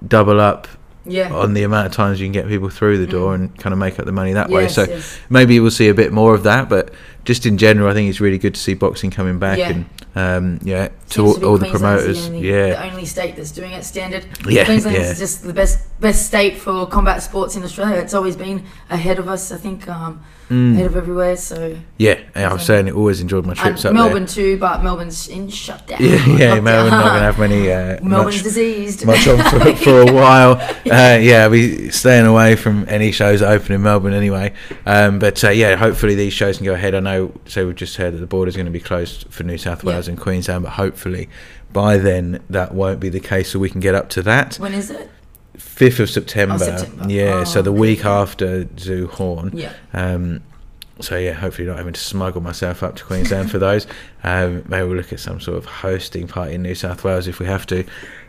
double up Yeah. on the amount of times you can get people through the door and kind of make up the money that way. Mm. So yes. maybe we'll see a bit more of that. But just in general, I think it's really good to see boxing coming back Yeah. and um, yeah, to all, to all the promoters. The only, yeah, the only state that's doing it standard. Yeah, Queensland yeah. is just the best best state for combat sports in Australia. It's always been ahead of us. I think um, Mm. ahead of everywhere. So yeah. So- certainly always enjoyed my trips and up Melbourne too, but Melbourne's in shutdown. Yeah, yeah. Melbourne not going to have many. Uh, Melbourne's much, diseased. much on for, for a while. Uh, yeah, I'll staying away from any shows that open in Melbourne anyway. Um, but uh, yeah, hopefully these shows can go ahead. I know, so we've just heard that the border is going to be closed for New South Yeah. Wales and Queensland, but hopefully by then that won't be the case, so we can get up to that. when is it? 5th of September. Oh, September. Yeah, Oh, so the week after Tszyu Horn. Yeah. Um, so yeah, hopefully not having to smuggle myself up to Queensland for those. Um, maybe we'll look at some sort of hosting party in New South Wales if we have to.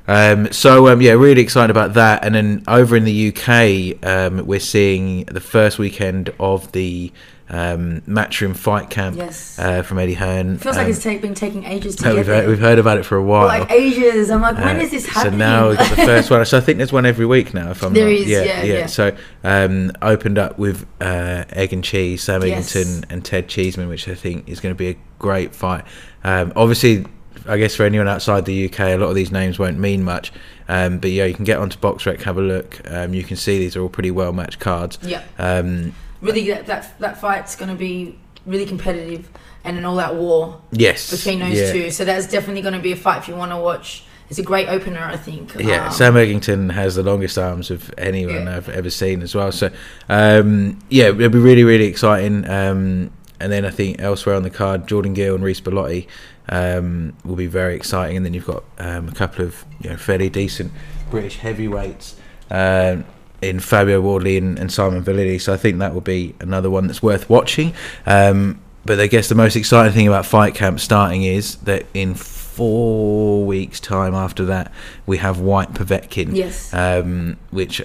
Um, so um, yeah, really excited about that. And then over in the UK, um, we're seeing the first weekend of the um, Matchroom Fight Camp Yes. uh, from Eddie Hearn. It Feels like Um, it's ta- been taking ages to we've, there. heard, we've heard about it for a while. like ages. I'm like, when Uh, is this happening? So now we've got the first one. So I think there's one every week now. If I'm There not, is, yeah, yeah. So um, opened up with uh, egg and cheese, Sam Yes. Eggington and Ted Cheeseman, which I think is going to be a great fight. Um, obviously, I guess for anyone outside the UK, a lot of these names won't mean much. Um, but yeah, you can get onto BoxRec, have a look. Um, you can see these are all pretty well matched cards. yeah, Um, really, that that, that fight's going to be really competitive and an all-out war yes, between those yeah. two. So that's definitely going to be a fight if you want to watch. It's a great opener, I think. Yeah, Um, Sam Eggington has the longest arms of anyone Yeah. I've ever seen as well. So, um, yeah, it'll be really, really exciting. Um, and then I think elsewhere on the card, Jordan Gill and Reece Bellotti um, will be very exciting. And then you've got um, a couple of you know fairly decent British heavyweights um in Fabio Wardley and, and Simon Vallily. So I think that will be another one that's worth watching. Um, but I guess the most exciting thing about Fight Camp starting is that in four weeks' time after that, we have Whyte Povetkin, Yes. um, which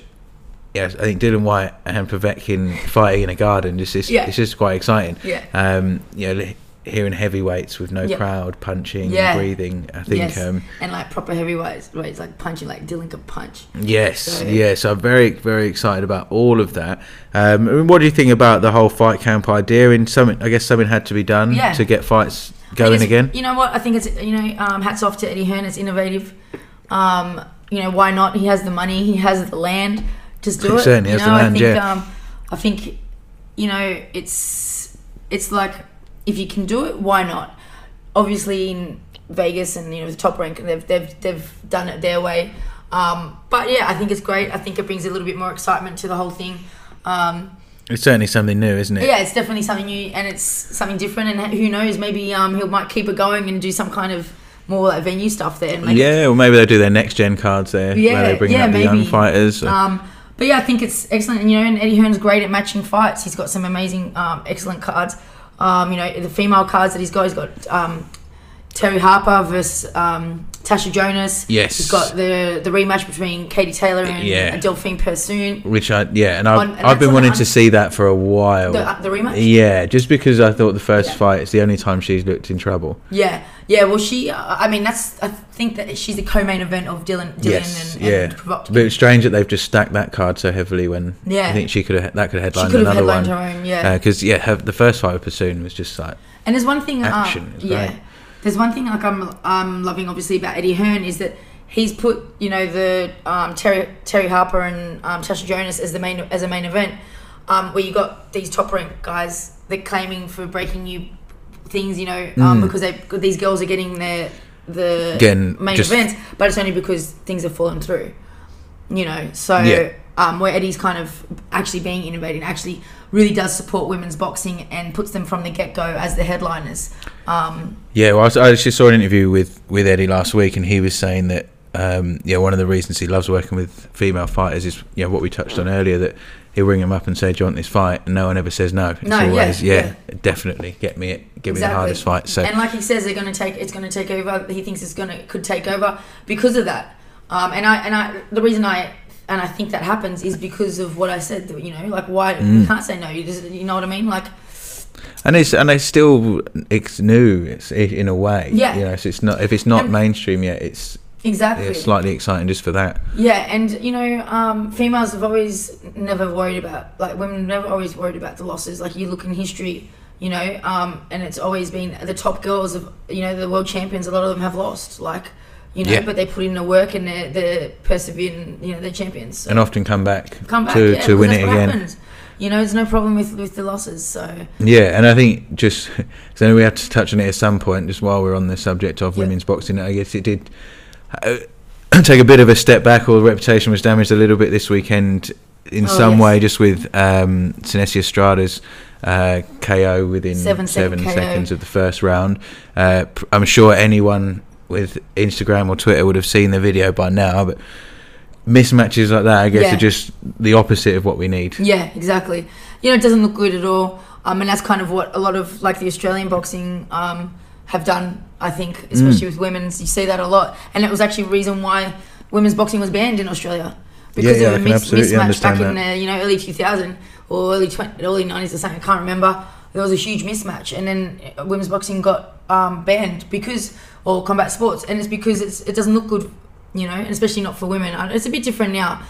yes, I think Dillian Whyte and Povetkin fighting in a garden. Just is, Yeah. it's just quite exciting. yeah. Um, you know, hearing heavyweights with no Yeah. crowd punching, Yeah. and breathing. I think. yes. Um, and like proper heavyweights, weights like punching like Dillian could punch. Yes, So- yes, I'm very, very excited about all of that. Um, I mean, what do you think about the whole fight camp idea? In something, I guess, something had to be done Yeah. to get fights going again. You know what? I think it's you know um, hats off to Eddie Hearn. It's innovative. Um, you know why not? He has the money. He has the land. Just do it. certainly you has know, the land, I think, yeah. Um, I think you know it's it's like if you can do it, why not? Obviously in Vegas and you know the top rank, they've they've they've done it their way. Um, but yeah, I think it's great. I think it brings a little bit more excitement to the whole thing. Um, It's certainly something new, isn't it? yeah, it's definitely something new and it's something different. And who knows, maybe um, he might keep it going and do some kind of more like venue stuff there. And make it- Yeah, or maybe they'll do their next gen cards there, Yeah, where they bring yeah, up the young fighters. Um, but yeah, I think it's excellent. And, you know, and Eddie Hearn's great at matching fights. He's got some amazing, um, excellent cards. Um, you know, the female cards that he's got, he's got um, Terri Harper versus um, Tasha Jonas. Yes. He's got the the rematch between Katie Taylor and Yeah. Delphine Persoon. which I yeah, and I've, On- and I've been wanting the to see that for a while. The, uh, the rematch? yeah, just because I thought the first Yeah. fight is the only time she's looked in trouble. Yeah, yeah. Well, she. Uh, I mean, that's. I think that she's the co-main event of Dillian, Dillian yes, and, yeah. Provocative. But it's strange that they've just stacked that card so heavily when Yeah. I think she could have that could have She headlined could another one. her own. Yeah. Because yeah, her, the first fight with Persoon was just like And there's one thing, Action uh, yeah. great. There's one thing like I'm I'm loving obviously about Eddie Hearn is that he's put you know the um, Terri Terri Harper and um, Tasha Jonas as the main as a main event, um, where you got these top ranked guys that are claiming for breaking new things, you know, um, Mm. because they these girls are getting their the Again, main just- events, but it's only because things have fallen through, you know. So Yeah. um, where Eddie's kind of actually being innovative, actually really does support women's boxing and puts them from the get go as the headliners. Um, Yeah, well, I, was, I actually saw an interview with, with Eddie last week, and he was saying that um, yeah, one of the reasons he loves working with female fighters is you know what we touched on earlier that he'll ring them up and say, "Do you want this fight?" and no one ever says no. It's No, yeah, always yeah, yeah. definitely get me it, give me the hardest fight. So and like he says, they're going to take it's going to take over. He thinks it's going to could take over because of that. Um, and I and I the reason I and I think that happens is because of what I said. You know, like why Mm. you can't say no. You just you know what I mean? Like and it's and it's still it's new it's, in a way. Yeah. you know, so it's not if it's not And- mainstream yet, it's, exactly. it's slightly exciting just for that. Yeah, and you know, um, females have always never worried about like women never always worried about the losses. Like you look in history, you know, um, and it's always been the top girls of you know the world champions. A lot of them have lost, like you know, Yeah. but they put in the work and they're, they're persevering. You know, they're champions. So And often come back, come back to yeah, to win it because that's what again. happens. You know, there's no problem with with the losses. So Yeah, and I think just so we have to touch on it at some point, just while we're on the subject of Yeah. women's boxing. I guess it did uh, take a bit of a step back, or the reputation was damaged a little bit this weekend in Oh, some yes. way, just with um, Seniesa Strada's uh, KO within Seven seven, second KO. seconds of the first round. Uh, pr- I'm sure anyone with Instagram or Twitter would have seen the video by now, but mismatches like that, I guess, Yeah. are just the opposite of what we need. yeah, exactly. You know, it doesn't look good at all. Um, and that's kind of what a lot of like the Australian boxing um, have done. I think, especially with women's, you see that a lot, and it was actually a reason why women's boxing was banned in Australia because yeah, of a mis- mismatch back in the you know early 2000 or early 20, early 90s or something. I can't remember. There was a huge mismatch, and then uh, women's boxing got um, banned because or combat sports, and it's because it's, it doesn't look good, you know, and especially not for women. It's a bit different now,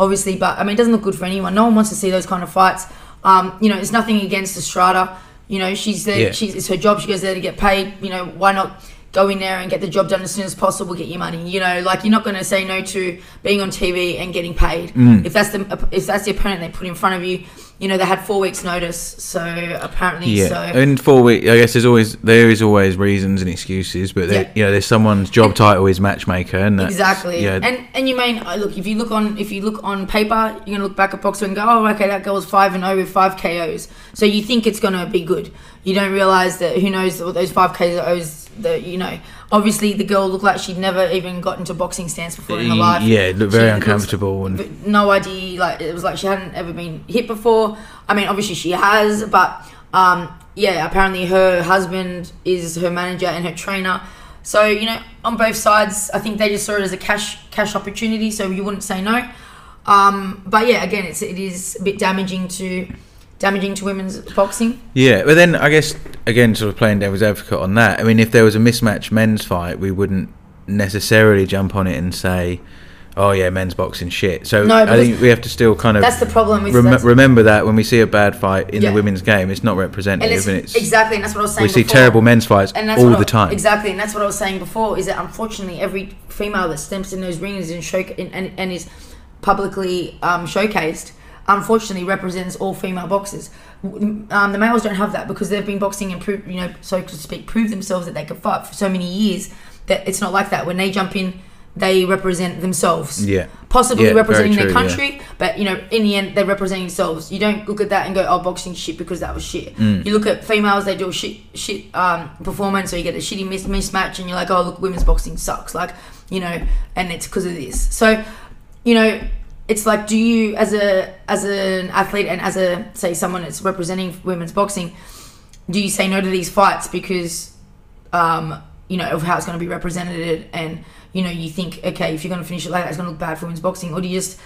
obviously, but I mean, it doesn't look good for anyone. No one wants to see those kind of fights. Um, you know, it's nothing against Estrada. You know, she's there. Yeah. She's it's her job. She goes there to get paid. You know, why not go in there and get the job done as soon as possible? Get your money. You know, like you're not going to say no to being on TV and getting paid. Mm. If that's the if that's the opponent they put in front of you. You know, they had four weeks notice, so apparently, Yeah, so in four weeks, I guess there's always there is always reasons and excuses, but Yeah. you know, there's someone's job title is matchmaker, and that's, Exactly. Yeah, And and you mean look if you look on if you look on paper, you're gonna look back at boxer and go, oh okay, that girl's five and zero with five KOs. So you think it's gonna be good. You don't realize that who knows what those five KOs that you know. Obviously, the girl looked like she'd never even got into boxing stance before in her life. yeah, it looked very She uncomfortable, and no idea. Like it was like she hadn't ever been hit before. I mean, obviously she has, but um, yeah, apparently her husband is her manager and her trainer. So you know, on both sides, I think they just saw it as a cash cash opportunity. So you wouldn't say no. Um, but yeah, again, it's it is a bit damaging to damaging to women's boxing. yeah. But then I guess again, sort of playing devil's advocate on that. I mean, if there was a mismatched men's fight, we wouldn't necessarily jump on it and say, "Oh yeah, men's boxing shit." So No, I think we have to still kind of That's the problem rem- remember that when we see a bad fight in Yeah. the women's game, it's not and representative, it's, and it's, exactly, and that's what I was saying. we see before. terrible men's fights and that's all what the time. Exactly, and that's what I was saying before. Is that unfortunately every female that steps in those rings and show and, and, and is publicly um, showcased, unfortunately represents all female boxers. Um, the males don't have that because they've been boxing and prove, you know, so to speak, prove themselves that they could fight for so many years. That it's not like that. When they jump in, they represent themselves Yeah. possibly Yeah, representing their true, yeah. country, but you know, in the end, they're representing themselves. You don't look at that and go, "Oh, boxing shit," because that was shit. Mm. You look at females; they do a shit, shit um, performance, or you get a shitty mis- mismatch, and you're like, "Oh, look, women's boxing sucks." Like, you know, and it's because of this. So, you know, it's like, do you, as a as an athlete and as a say someone that's representing women's boxing, do you say no to these fights because um, you know, of how it's going to be represented, and you know, you think, okay, if you're going to finish it like that, it's going to look bad for women's boxing, or do you just,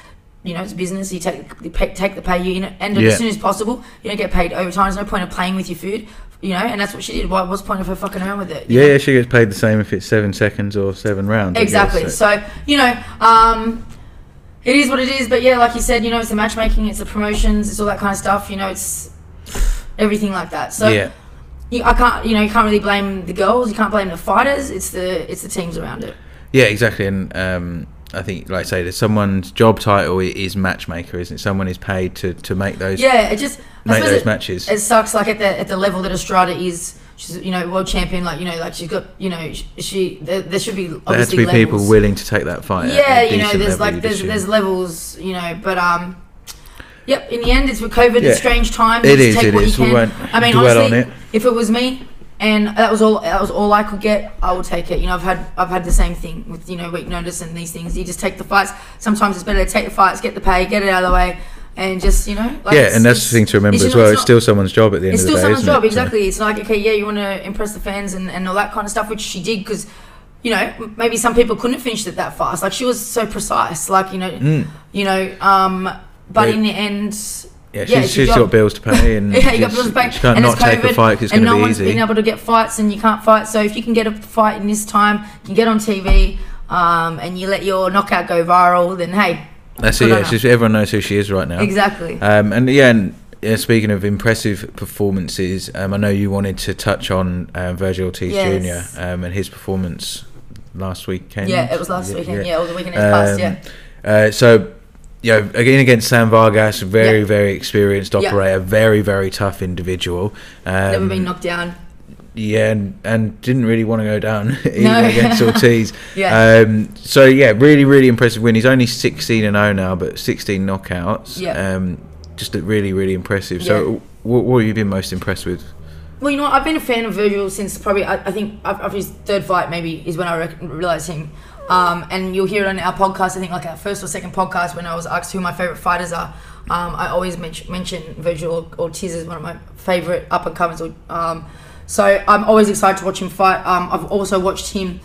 you know, it's business. You take the pay, take the pay you it, and Yeah. as soon as possible, you don't get paid overtime. There's no point of playing with your food, you know, and that's what she did. Why what's the point of her fucking around with it? Yeah, know? yeah, she gets paid the same if it's seven seconds or seven rounds. Exactly. so- So you know, um, it is what it is. But yeah, like you said, you know, it's the matchmaking, it's the promotions, it's all that kind of stuff. You know, it's everything like that. So yeah, you, I can't, you know, you can't really blame the girls. You can't blame the fighters. It's the it's the teams around it. yeah, exactly. And um, I think, like I say, that someone's job title is matchmaker, isn't it? Someone is paid to, to make those Yeah, it just make those it, matches. it sucks. Like at the at the level that Estrada is, she's you know world champion. Like you know, like she's got you know she, there, there should be there had to be levels. people willing to take that fight. yeah, you know, there's like there's there's levels, you know, but um, yep. In the end, it's with COVID. Yeah. It's strange times. It is, Take it what is. You We can. won't I mean, honestly, on it. if it was me, and that was all that was all I could get, I would take it. You know, I've had I've had the same thing with you know week notice and these things. You just take the fights. Sometimes it's better to take the fights, get the pay, get it out of the way, and just you know. Like yeah, and that's the thing to remember as well. it's It's still someone's job at the end it's of still the day. someone's job, it? exactly. It's like, okay, yeah, you want to impress the fans and, and all that kind of stuff, which she did because, you know, maybe some people couldn't finish it that fast. Like she was so precise, like you know, Mm. you know. Um, but Yeah. in the end, Yeah, Yeah, she's, she's got bills to pay, and yeah, you got bills to pay, she can't and not take a fight fight 'cause it's going to no be one's easy. been able to get fights, and you can't fight. So if you can get a fight in this time, you can get on TV, um, and you let your knockout go viral, then hey, That's it. Yeah, just everyone knows who she is right now. exactly. Um, and yeah, and yeah, speaking of impressive performances, um, I know you wanted to touch on uh, Vergil Ortiz Yes. Jr. Um, and his performance last weekend. yeah, it was last Yeah, weekend. yeah. Or the weekend passed. Um, Yeah, Uh, so, you know, again against Sam Vargas, very, Yeah. very experienced operator, very, very tough individual. Um, never been knocked down. Yeah, and, and didn't really want to go down even No. against Ortiz. Yeah. Um, so yeah, really, really impressive win. He's only 16 and 0 now, but 16 knockouts. Yeah. Um, just really, really impressive. So, what, what have you been most impressed with? Well, you know? I've been a fan of Vergil since probably, I, I think, af- after his third fight, maybe, is when I rec- realised him. Um, and you'll hear it on our podcast, I think, like our first or second podcast, when I was asked who my favourite fighters are. Um, I always mention, mention Vergil Ortiz as one of my favorite up and comers. So I'm always excited to watch him fight. Um, I've also watched him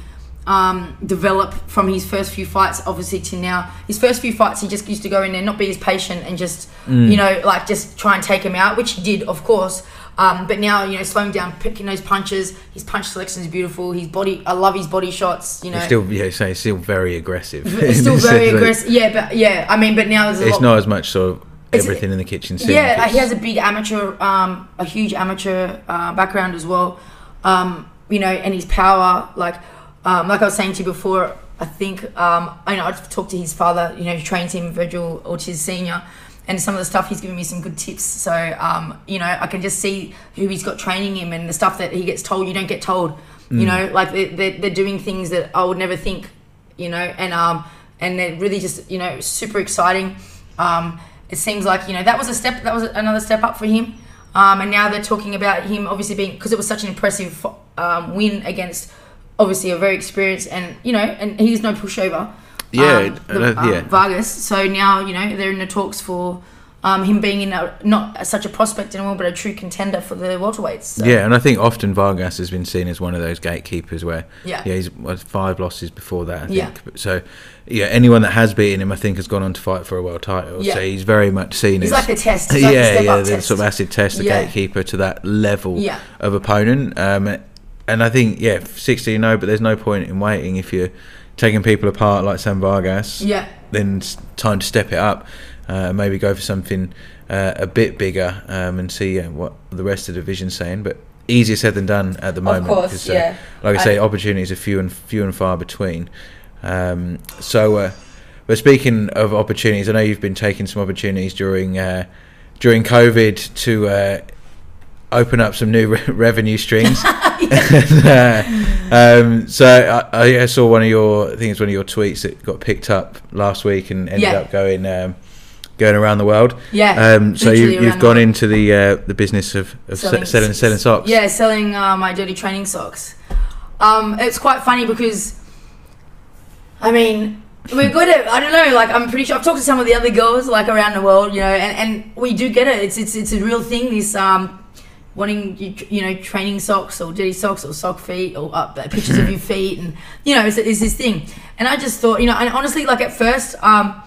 um, develop from his first few fights, obviously, to now. His first few fights, he just used to go in there, not be as patient, and just you know, like just try and take him out, which he did, of course. Um, but now, you know, slowing down, picking those punches. His punch selection is beautiful. His body, I love his body shots. You know, He's still, yeah, so he's still very aggressive. it's still very aggressive. Yeah, but yeah, I mean, but now there's a It's lot. not as much It's- everything in the kitchen. Yeah, like, he has a big amateur, um, a huge amateur uh, background as well. Um, you know, and his power, like, um, like I was saying to you before, I think, um, I know I've talked to his father, you know, who trains him, Vergil Ortiz Senior, and some of the stuff he's given me some good tips. So, um, you know, I can just see who he's got training him and the stuff that he gets told you don't get told. You know, like they, they're, they're doing things that I would never think. You know, and um, and they're really just you know super exciting. Um, it seems like you know that was a step, that was another step up for him. Um, and now they're talking about him obviously being because it was such an impressive um, win against obviously a very experienced and you know and he's no pushover. Yeah, um, the, uh, yeah. um, Vargas. So now you know they're in the talks for um, him being in a, not such a prospect anymore, but a true contender for the welterweights. So. Yeah, and I think often Vargas has been seen as one of those gatekeepers where, Yeah. he's what, five losses before that. I think. Yeah. So, yeah, anyone that has beaten him, I think, has gone on to fight for a world title. Yeah. So he's very much seen as He's as like the test. He's like yeah, yeah, the test. sort of acid test, the Yeah. gatekeeper to that level Yeah. of opponent. Um, and I think, yeah, 60 no, but there's no point in waiting if you're taking people apart like Sam Vargas. Yeah. Then it's time to step it up. Uh, maybe go for something uh, a bit bigger um, and see what the rest of the division's saying. But easier said than done at the moment. course, 'cause, uh, yeah. Like I I- say, opportunities are few and few and far between. Um, so, uh, but speaking of opportunities, I know you've been taking some opportunities during uh, during COVID to uh, open up some new re- revenue streams. And, uh, um, so I, I saw one of your, I think it's one of your tweets that got picked up last week and ended Yeah. up going um, going around the world. Yeah, Um, so you, you've gone into the uh, the business of, of selling selling, selling socks. Yeah, selling uh, my dirty training socks. Um, it's quite funny because, I mean, we're good at. I don't know. Like I'm pretty sure I've talked to some of the other girls like around the world, you know, and, and we do get it. It's it's it's a real thing. This um, wanting you, you know training socks or dirty socks or sock feet or uh, pictures of your feet and you know it's, it's this thing. And I just thought, you know, and honestly, like at first, um,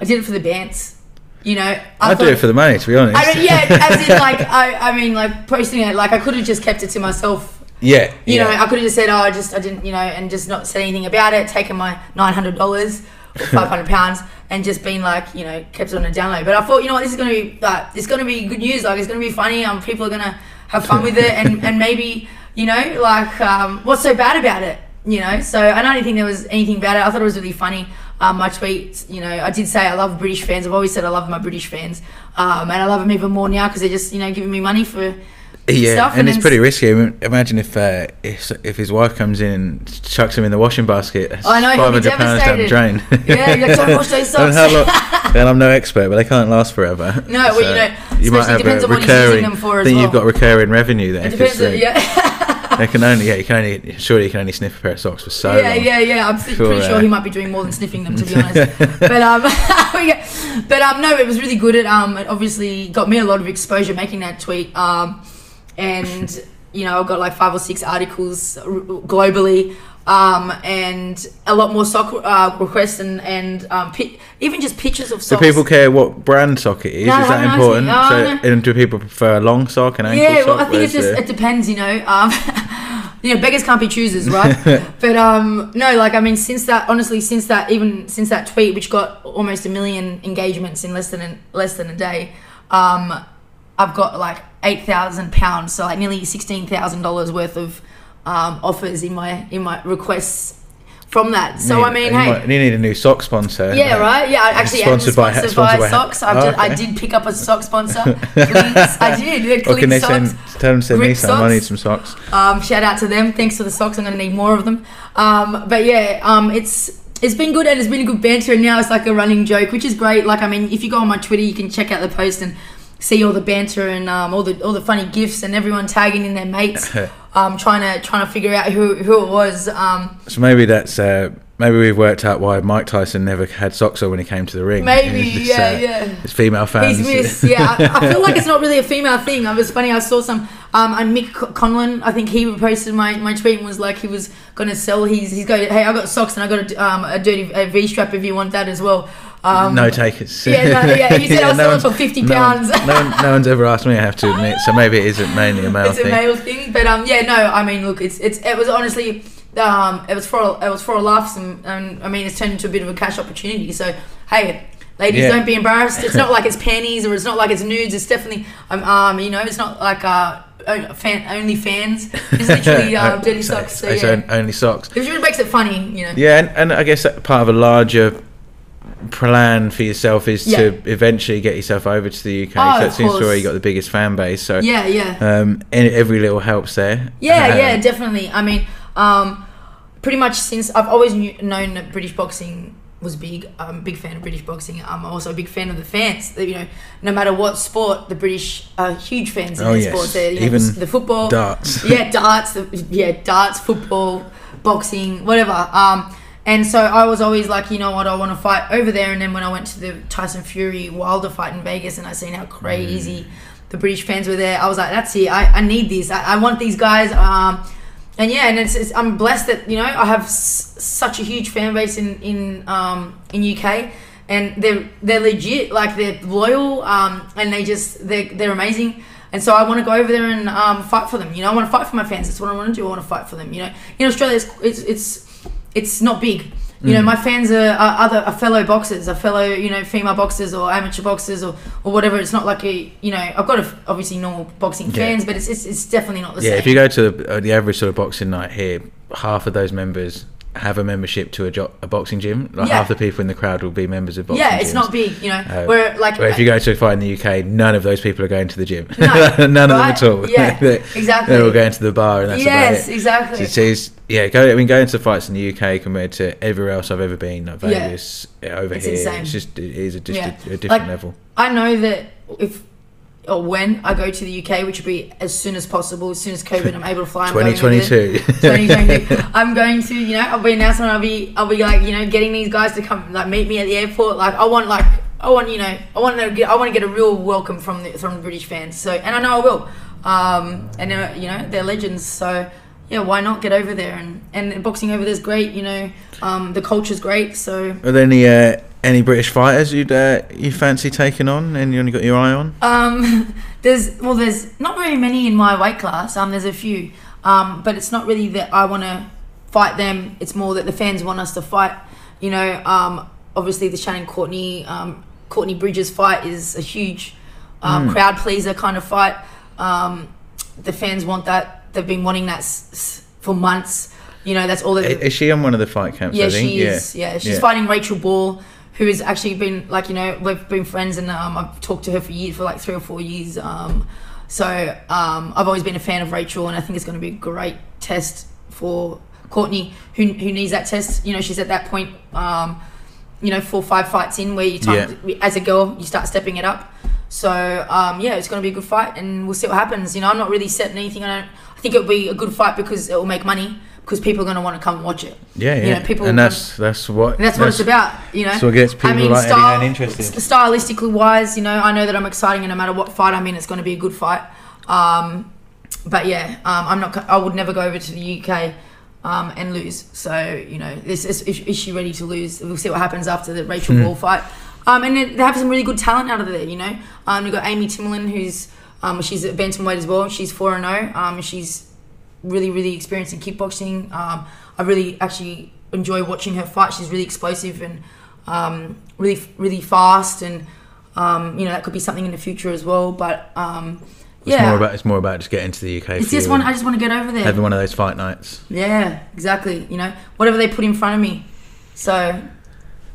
I did it for the bands. You know, I, do thought- it for the money, to be honest. I mean, yeah, as in like I, I mean, like posting it, like I could have just kept it to myself. yeah, You yeah. know, I could have just said, oh, I just, I didn't, you know, and just not said anything about it, taken my nine hundred dollars or five hundred pounds, and just been like, you know, kept it on a download. But I thought, you know what, this is gonna be, like, it's gonna be good news. Like, it's gonna be funny. Um, people are gonna have fun with it, and and maybe, you know, like, um, what's so bad about it? You know, so I don't think there was anything bad. About it. I thought it was really funny. Um, my tweets, you know, I did say I love British fans. I've always said I love my British fans, um, and I love them even more now because they're just, you know, giving me money for Yeah, stuff. and it's pretty risky. I mean, Imagine if, uh, if if his wife comes in and chucks him in the washing basket. I know, £500 down the drain. Yeah, you're like, "Don't wash those And socks." and I'm no expert, but they can't last forever. No, well, you know, especially depends on what he's using them for I as think well. you've got recurring revenue there. It depends. uh, yeah, They can only, yeah, you can only, surely you can only sniff a pair of socks for so yeah, long. yeah, yeah. yeah. I'm pretty Sure, sure he might be doing more than sniffing them, to be honest. but um, yeah. but um, no, it was really good. It um, it obviously got me a lot of exposure making that tweet. Um, and you know, I got like five or six articles globally. Um, and a lot more sock uh, requests and and um, pi- even just pictures of socks. Do people care what brand sock it is? No, is that important? no, so, no. And do people prefer a long sock, and ankle Yeah, sock? well, I think it's just it depends, you know. Um, you know, beggars can't be choosers, right? but um, no, like I mean, since that, honestly, since that, even since that tweet, which got almost a million engagements in less than a, less than a day, um, I've got like eight thousand pounds, so like nearly sixteen thousand dollars worth of um, offers in my in my requests from that. So Need- I mean, you hey. might- you need a new sock sponsor. Yeah, right. Yeah, I actually Sponsored by- sponsored, by, by- socks. Oh, did, I did pick up a sock sponsor. Cleats. I did. Or can they Cleat send, tell them to send me some? I need some socks. Um, shout out to them. Thanks for the socks. I'm going to need more of them. Um, but yeah, um, it's it's been good and it's been a good banter. And now it's like a running joke, which is great. Like I mean, if you go on my Twitter, you can check out the post and see all the banter and um, all the all the funny gifs and everyone tagging in their mates, um, trying to trying to figure out who who it was. Um, So maybe that's uh, maybe we've worked out why Mike Tyson never had socks on when he came to the ring. Maybe, yeah, uh, yeah. It's female fans. He's missed. Yeah, I, I feel like it's not really a female thing. It was funny. I saw some. Um, and Mick Conlan, I think he reposted my, my tweet and was like he was gonna sell his. He's going, Hey, I got socks and I got a, um, a dirty a V strap if you want that as well. Um, no takers. Yeah, no, yeah, he said I'll sell it for 50 no one- pounds. No, one, no one's ever asked me. I have to admit. So maybe it isn't mainly a male thing. it's a male thing, but um, yeah, no, I mean, look, it's it's it was honestly, um, it was for a- it was for a laughs, and, and I mean, it's turned into a bit of a cash opportunity. So hey, ladies, Yeah. don't be embarrassed. It's not like it's panties or it's not like it's nudes. It's definitely um, um you know, it's not like uh. Fan, only fans. It's literally uh, dirty socks. So it's yeah, on- only socks. it really makes it funny, you know. Yeah, and, and I guess part of a larger plan for yourself is Yeah. to eventually get yourself over to the UK. Oh, so of it seems to where you got the biggest fan base. So Yeah, yeah. um, every little helps there. Yeah, Um, yeah, definitely. I mean, um, pretty much since I've always knew, known that British boxing was big. I'm a big fan of British boxing. I'm also a big fan of the fans. You know, no matter what sport, the British are huge fans in Oh, yes. sports. They're, you know, Even the, the football, darts. yeah, darts. The, yeah, darts, football, boxing, whatever. Um, and so I was always like, you know what, I want to fight over there. And then when I went to the Tyson Fury Wilder fight in Vegas, and I seen how crazy the British fans were there, I was like, that's it. I, I need this. I, I want these guys. Um, and yeah, and it's, it's I'm blessed that you know I have s- such a huge fan base in in um, in UK, and they're they're legit, like they're loyal, um, and they just they they're amazing. And so I want to go over there and um, fight for them. You know, I want to fight for my fans. That's what I want to do. I want to fight for them. You know, in Australia, it's it's it's, it's not big. You know, my fans are, are other are fellow boxers, are fellow you know female boxers or amateur boxers or, or whatever. It's not like a you know I've got a, obviously normal boxing Yeah. fans, but it's, it's it's definitely not the Yeah, same. Yeah, if you go to the, uh, the average sort of boxing night here, half of those members have a membership to a, jo- a boxing gym. Like Yeah. half the people in the crowd will be members of boxing yeah, it's gyms. not big, you know. Uh, where like Where if you go to a fight in the UK, none of those people are going to the gym. No, none of them at all. Yeah, They're- exactly. They're all going to the bar, and that's yes, about it. exactly. So it's- yeah, go. I mean, going to fights in the UK compared to everywhere else I've ever been, like Vegas, yeah, over It's here, insane. it's just it is a, just Yeah. a, a different Like, level. I know that if or when I go to the UK, which will be as soon as possible, as soon as COVID, I'm able to fly. I'm going 2022. 2022. I'm going to, you know, I'll be announcing. I'll be, I'll be like, you know, getting these guys to come, like, meet me at the airport. Like, I want, like, I want, you know, I want to get, I want to get a real welcome from the from the British fans. So, and I know I will. Um, and uh, you know, they're legends. So, yeah, why not get over there? And and boxing over there's great. You know, um, the culture's great. So, Are there any uh, any British fighters you'd uh, you fancy taking on, and you only got your eye on? Um, there's well, there's not very many in my weight class. Um, there's a few. Um, but it's not really that I want to fight them. It's more that the fans want us to fight. You know, um, obviously the Shannon Courtenay, um, Courtenay Bridges fight is a huge um, crowd pleaser kind of fight. Um, the fans want that. They've been wanting that s- s- for months. You know, that's all that. Is she on one of the fight camps? Yeah, she is. Yeah, she's Yeah. fighting Rachel Ball, who has actually been like you know we've been friends and um, I've talked to her for years for like three or four years. Um, so um, I've always been a fan of Rachel, and I think it's going to be a great test for Courtenay, who who needs that test. You know, she's at that point. Um, you know, four five fights in where you time, as a girl you start stepping it up. So um, yeah, it's going to be a good fight, and we'll see what happens. You know, I'm not really setting anything. I don't. I think it'll be a good fight because it will make money because people are going to want to come and watch it. Yeah, You yeah. know, people and that's that's what And that's what it's about, you know. so what gets people like Eddie Hearn interested. Stylistically wise, you know, I know that I'm exciting, and no matter what fight I'm in, it's going to be a good fight. Um, but yeah, um, I'm not. I would never go over to the UK um, and lose. So you know, this is, is, is she ready to lose? We'll see what happens after the Rachel Hmm. Ball fight. Um, and they have some really good talent out of there. You know, um, we've got Amy Timlin, who's um, she's at bantamweight as well. She's four and zero. Um, she's really, really experienced in kickboxing. Um, I really actually enjoy watching her fight. She's really explosive and um, really, really fast, and um, you know that could be something in the future as well. But um, It's yeah, more about it's more about just getting to the UK. it's just one. I just want to get over there. having one of those fight nights. Yeah, exactly. You know, whatever they put in front of me. So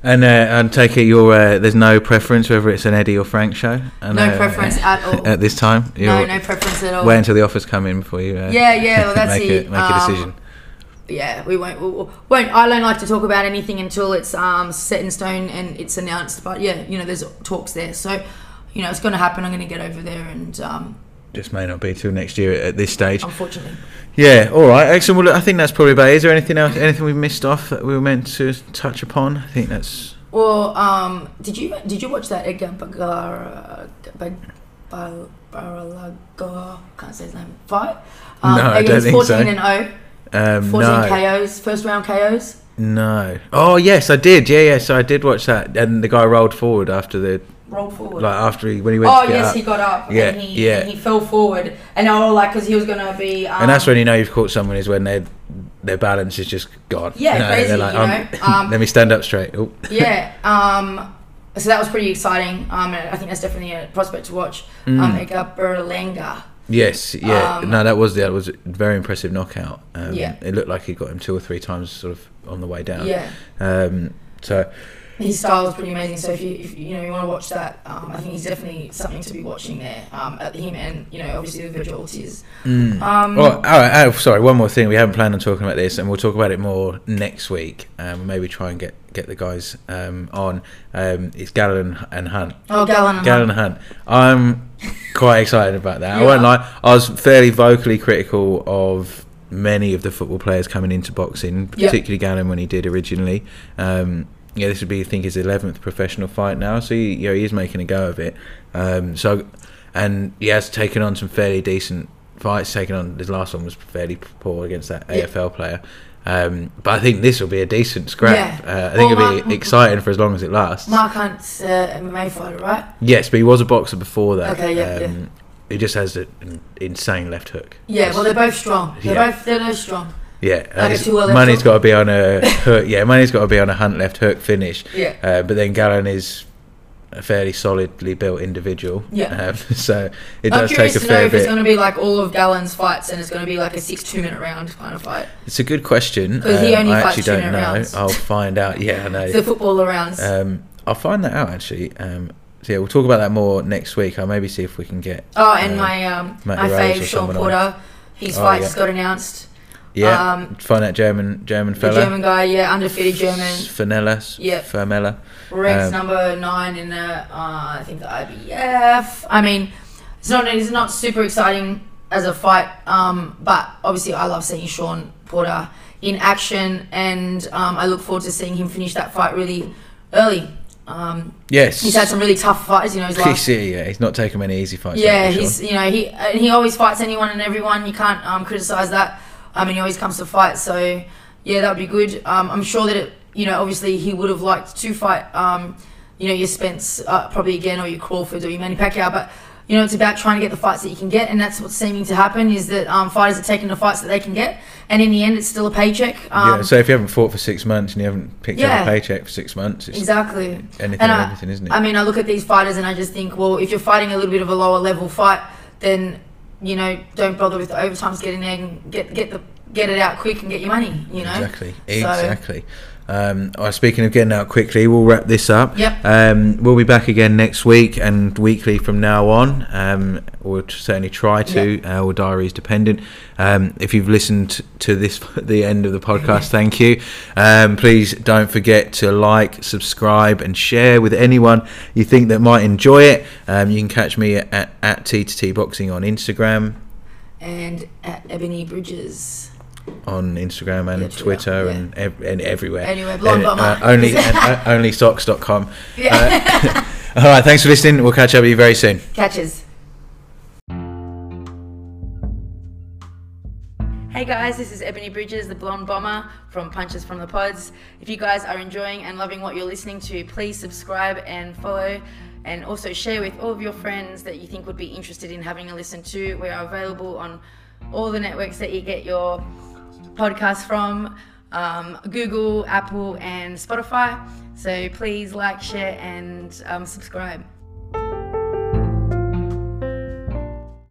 And uh, and take it your uh, there's no preference whether it's an Eddie or Frank show. And, no uh, preference at all. at this time. no, no preference at all. Wait until the offers come in before you. Uh, Yeah, yeah, well, that's make it. A, make a Um, decision. yeah, we won't, we won't. I don't like to talk about anything until it's um, set in stone and it's announced. But yeah, you know, there's talks there. So, you know, it's going to happen. I'm going to get over there, and um, Just may not be till next year at this stage. unfortunately, Yeah, all right, excellent. Well, look, I think that's probably about it. Is there anything else, anything we missed off that we were meant to touch upon? I think that's. well, um, did you did you watch that Edgar Bagara, Bag, Bar- Baralaga, can't say his name, fight? Um, No, I don't think so. 14 and 0, Um, 14 no, KOs, first round KOs. no. Oh yes, I did. Yeah, yeah. So I did watch that, and the guy rolled forward after the Rolled forward. like after he when he went. Oh yes, up. he got up. Yeah, and he, yeah. and he fell forward, and all like, because he was gonna be. Um, and that's when you know you've caught someone is when their their balance is just gone. Yeah, You know, crazy, like, you "Um, know, um, let me stand up straight. Oh. yeah. Um, so that was pretty exciting. Um, and I think that's definitely a prospect to watch. Mm. Um, Edgar Berlanga. Yes, yeah. Um, no, that was that was a very impressive knockout. Um, Yeah. It looked like he got him two or three times, sort of on the way down. Yeah. Um, so His style is pretty amazing. So if you if, you know you want to watch that, um, I think he's definitely something to be watching there. Um, at him and you know obviously the Vergil Ortiz. Mm. Um, Oh, all right. Oh, sorry. One more thing. We haven't planned on talking about this, and we'll talk about it more next week. Um, maybe try and get get the guys um, on. Um, it's Gallen and Hunt. oh, Gallen. Gallen and Hunt. I'm quite excited about that. I won't lie. I was fairly vocally critical of many of the football players coming into boxing, Yeah. particularly Gallen when he did originally. Um, yeah, this would be I think his eleventh professional fight now, so he, you know, he is making a go of it. Um, so, and he has taken on some fairly decent fights. Taken on his last one was fairly poor against that Yeah. AFL player. Um, but I think this will be a decent scrap. Yeah. Uh, I think Well, it'll be exciting for as long as it lasts. Mark Hunt's uh, MMA fighter, right? Yes, but he was a boxer before that. Okay, yeah, yeah. He just has an insane left hook. Yeah. Well, they're both strong. They're both they're both strong. Yeah, uh, Like a his two-well left money's got to be on a hook. Yeah, money's got to be on a hunt left hook finish. Yeah. Uh, but then Gallen is a fairly solidly built individual. Yeah. Um, so it I'm does curious take a to know fair if it's going to be like all of Gallen's fights and it's going to be like a six two minute round kind of fight. It's a good question. 'Cause he Um, only I fights actually don't two-minute know. rounds. I'll find out. Yeah, I know. The footballer rounds. Um, I'll find that out actually. Um, so yeah, we'll talk about that more next week. I'll maybe see if we can get. oh, and uh, my um, Matt my fave Shawn someone on. Porter, his Oh, fight yeah. got announced. Yeah, Um, find that German German The. German guy, yeah, undefeated German, Fenella. Yeah. Formella. ranks Um, number nine in the uh, I think the IBF. I mean, it's not it's not super exciting as a fight, um, but obviously I love seeing Shawn Porter in action, and um, I look forward to seeing him finish that fight really early. Um, Yes. he's had some really tough fights, you know. His last He's, yeah, he's not taking many easy fights. Yeah, he's you know he and he always fights anyone and everyone. You can't um, criticize that. I mean, he always comes to fight. So yeah, that would be good. Um, I'm sure that it, you know obviously he would have liked to fight um, you know your Spence uh, probably again or your Crawford or your Manny Pacquiao, but you know it's about trying to get the fights that you can get, and that's what's seeming to happen is that um, fighters are taking the fights that they can get, and in the end it's still a paycheck. Um, yeah, so if you haven't fought for six months and you haven't picked Yeah. up a paycheck for six months, it's exactly. anything And and I- everything, isn't it? I mean, I look at these fighters and I just think, well, if you're fighting a little bit of a lower level fight, then you know, don't bother with the overtimes. Get in there and get get the get it out quick and get your money. You know, Exactly. So- Exactly. Um, right, speaking of getting out quickly, we'll wrap this up. Yep. Um, we'll be back again next week and weekly from now on. Um, we'll certainly try to. Uh, our is dependent. Um, if you've listened to this, the end of the podcast, thank you. Um, please don't forget to like, subscribe, and share with anyone you think that might enjoy it. Um, you can catch me at, at T to T Boxing on Instagram. and at Ebony Bridges. On Instagram and Yeah, Twitter Twitter, yeah. and, ev- and everywhere. Anywhere, blonde And, bomber. uh, only and, uh, onlysocks.com. Yeah, All right, thanks for listening. We'll catch up with you very soon. catches. Hey guys, this is Ebony Bridges, the blonde bomber from Punches from the Pods. If you guys are enjoying and loving what you're listening to, please subscribe and follow and also share with all of your friends that you think would be interested in having a listen to. We are available on all the networks that you get your podcast from um, Google, Apple, and Spotify. So please like, share, and um, subscribe.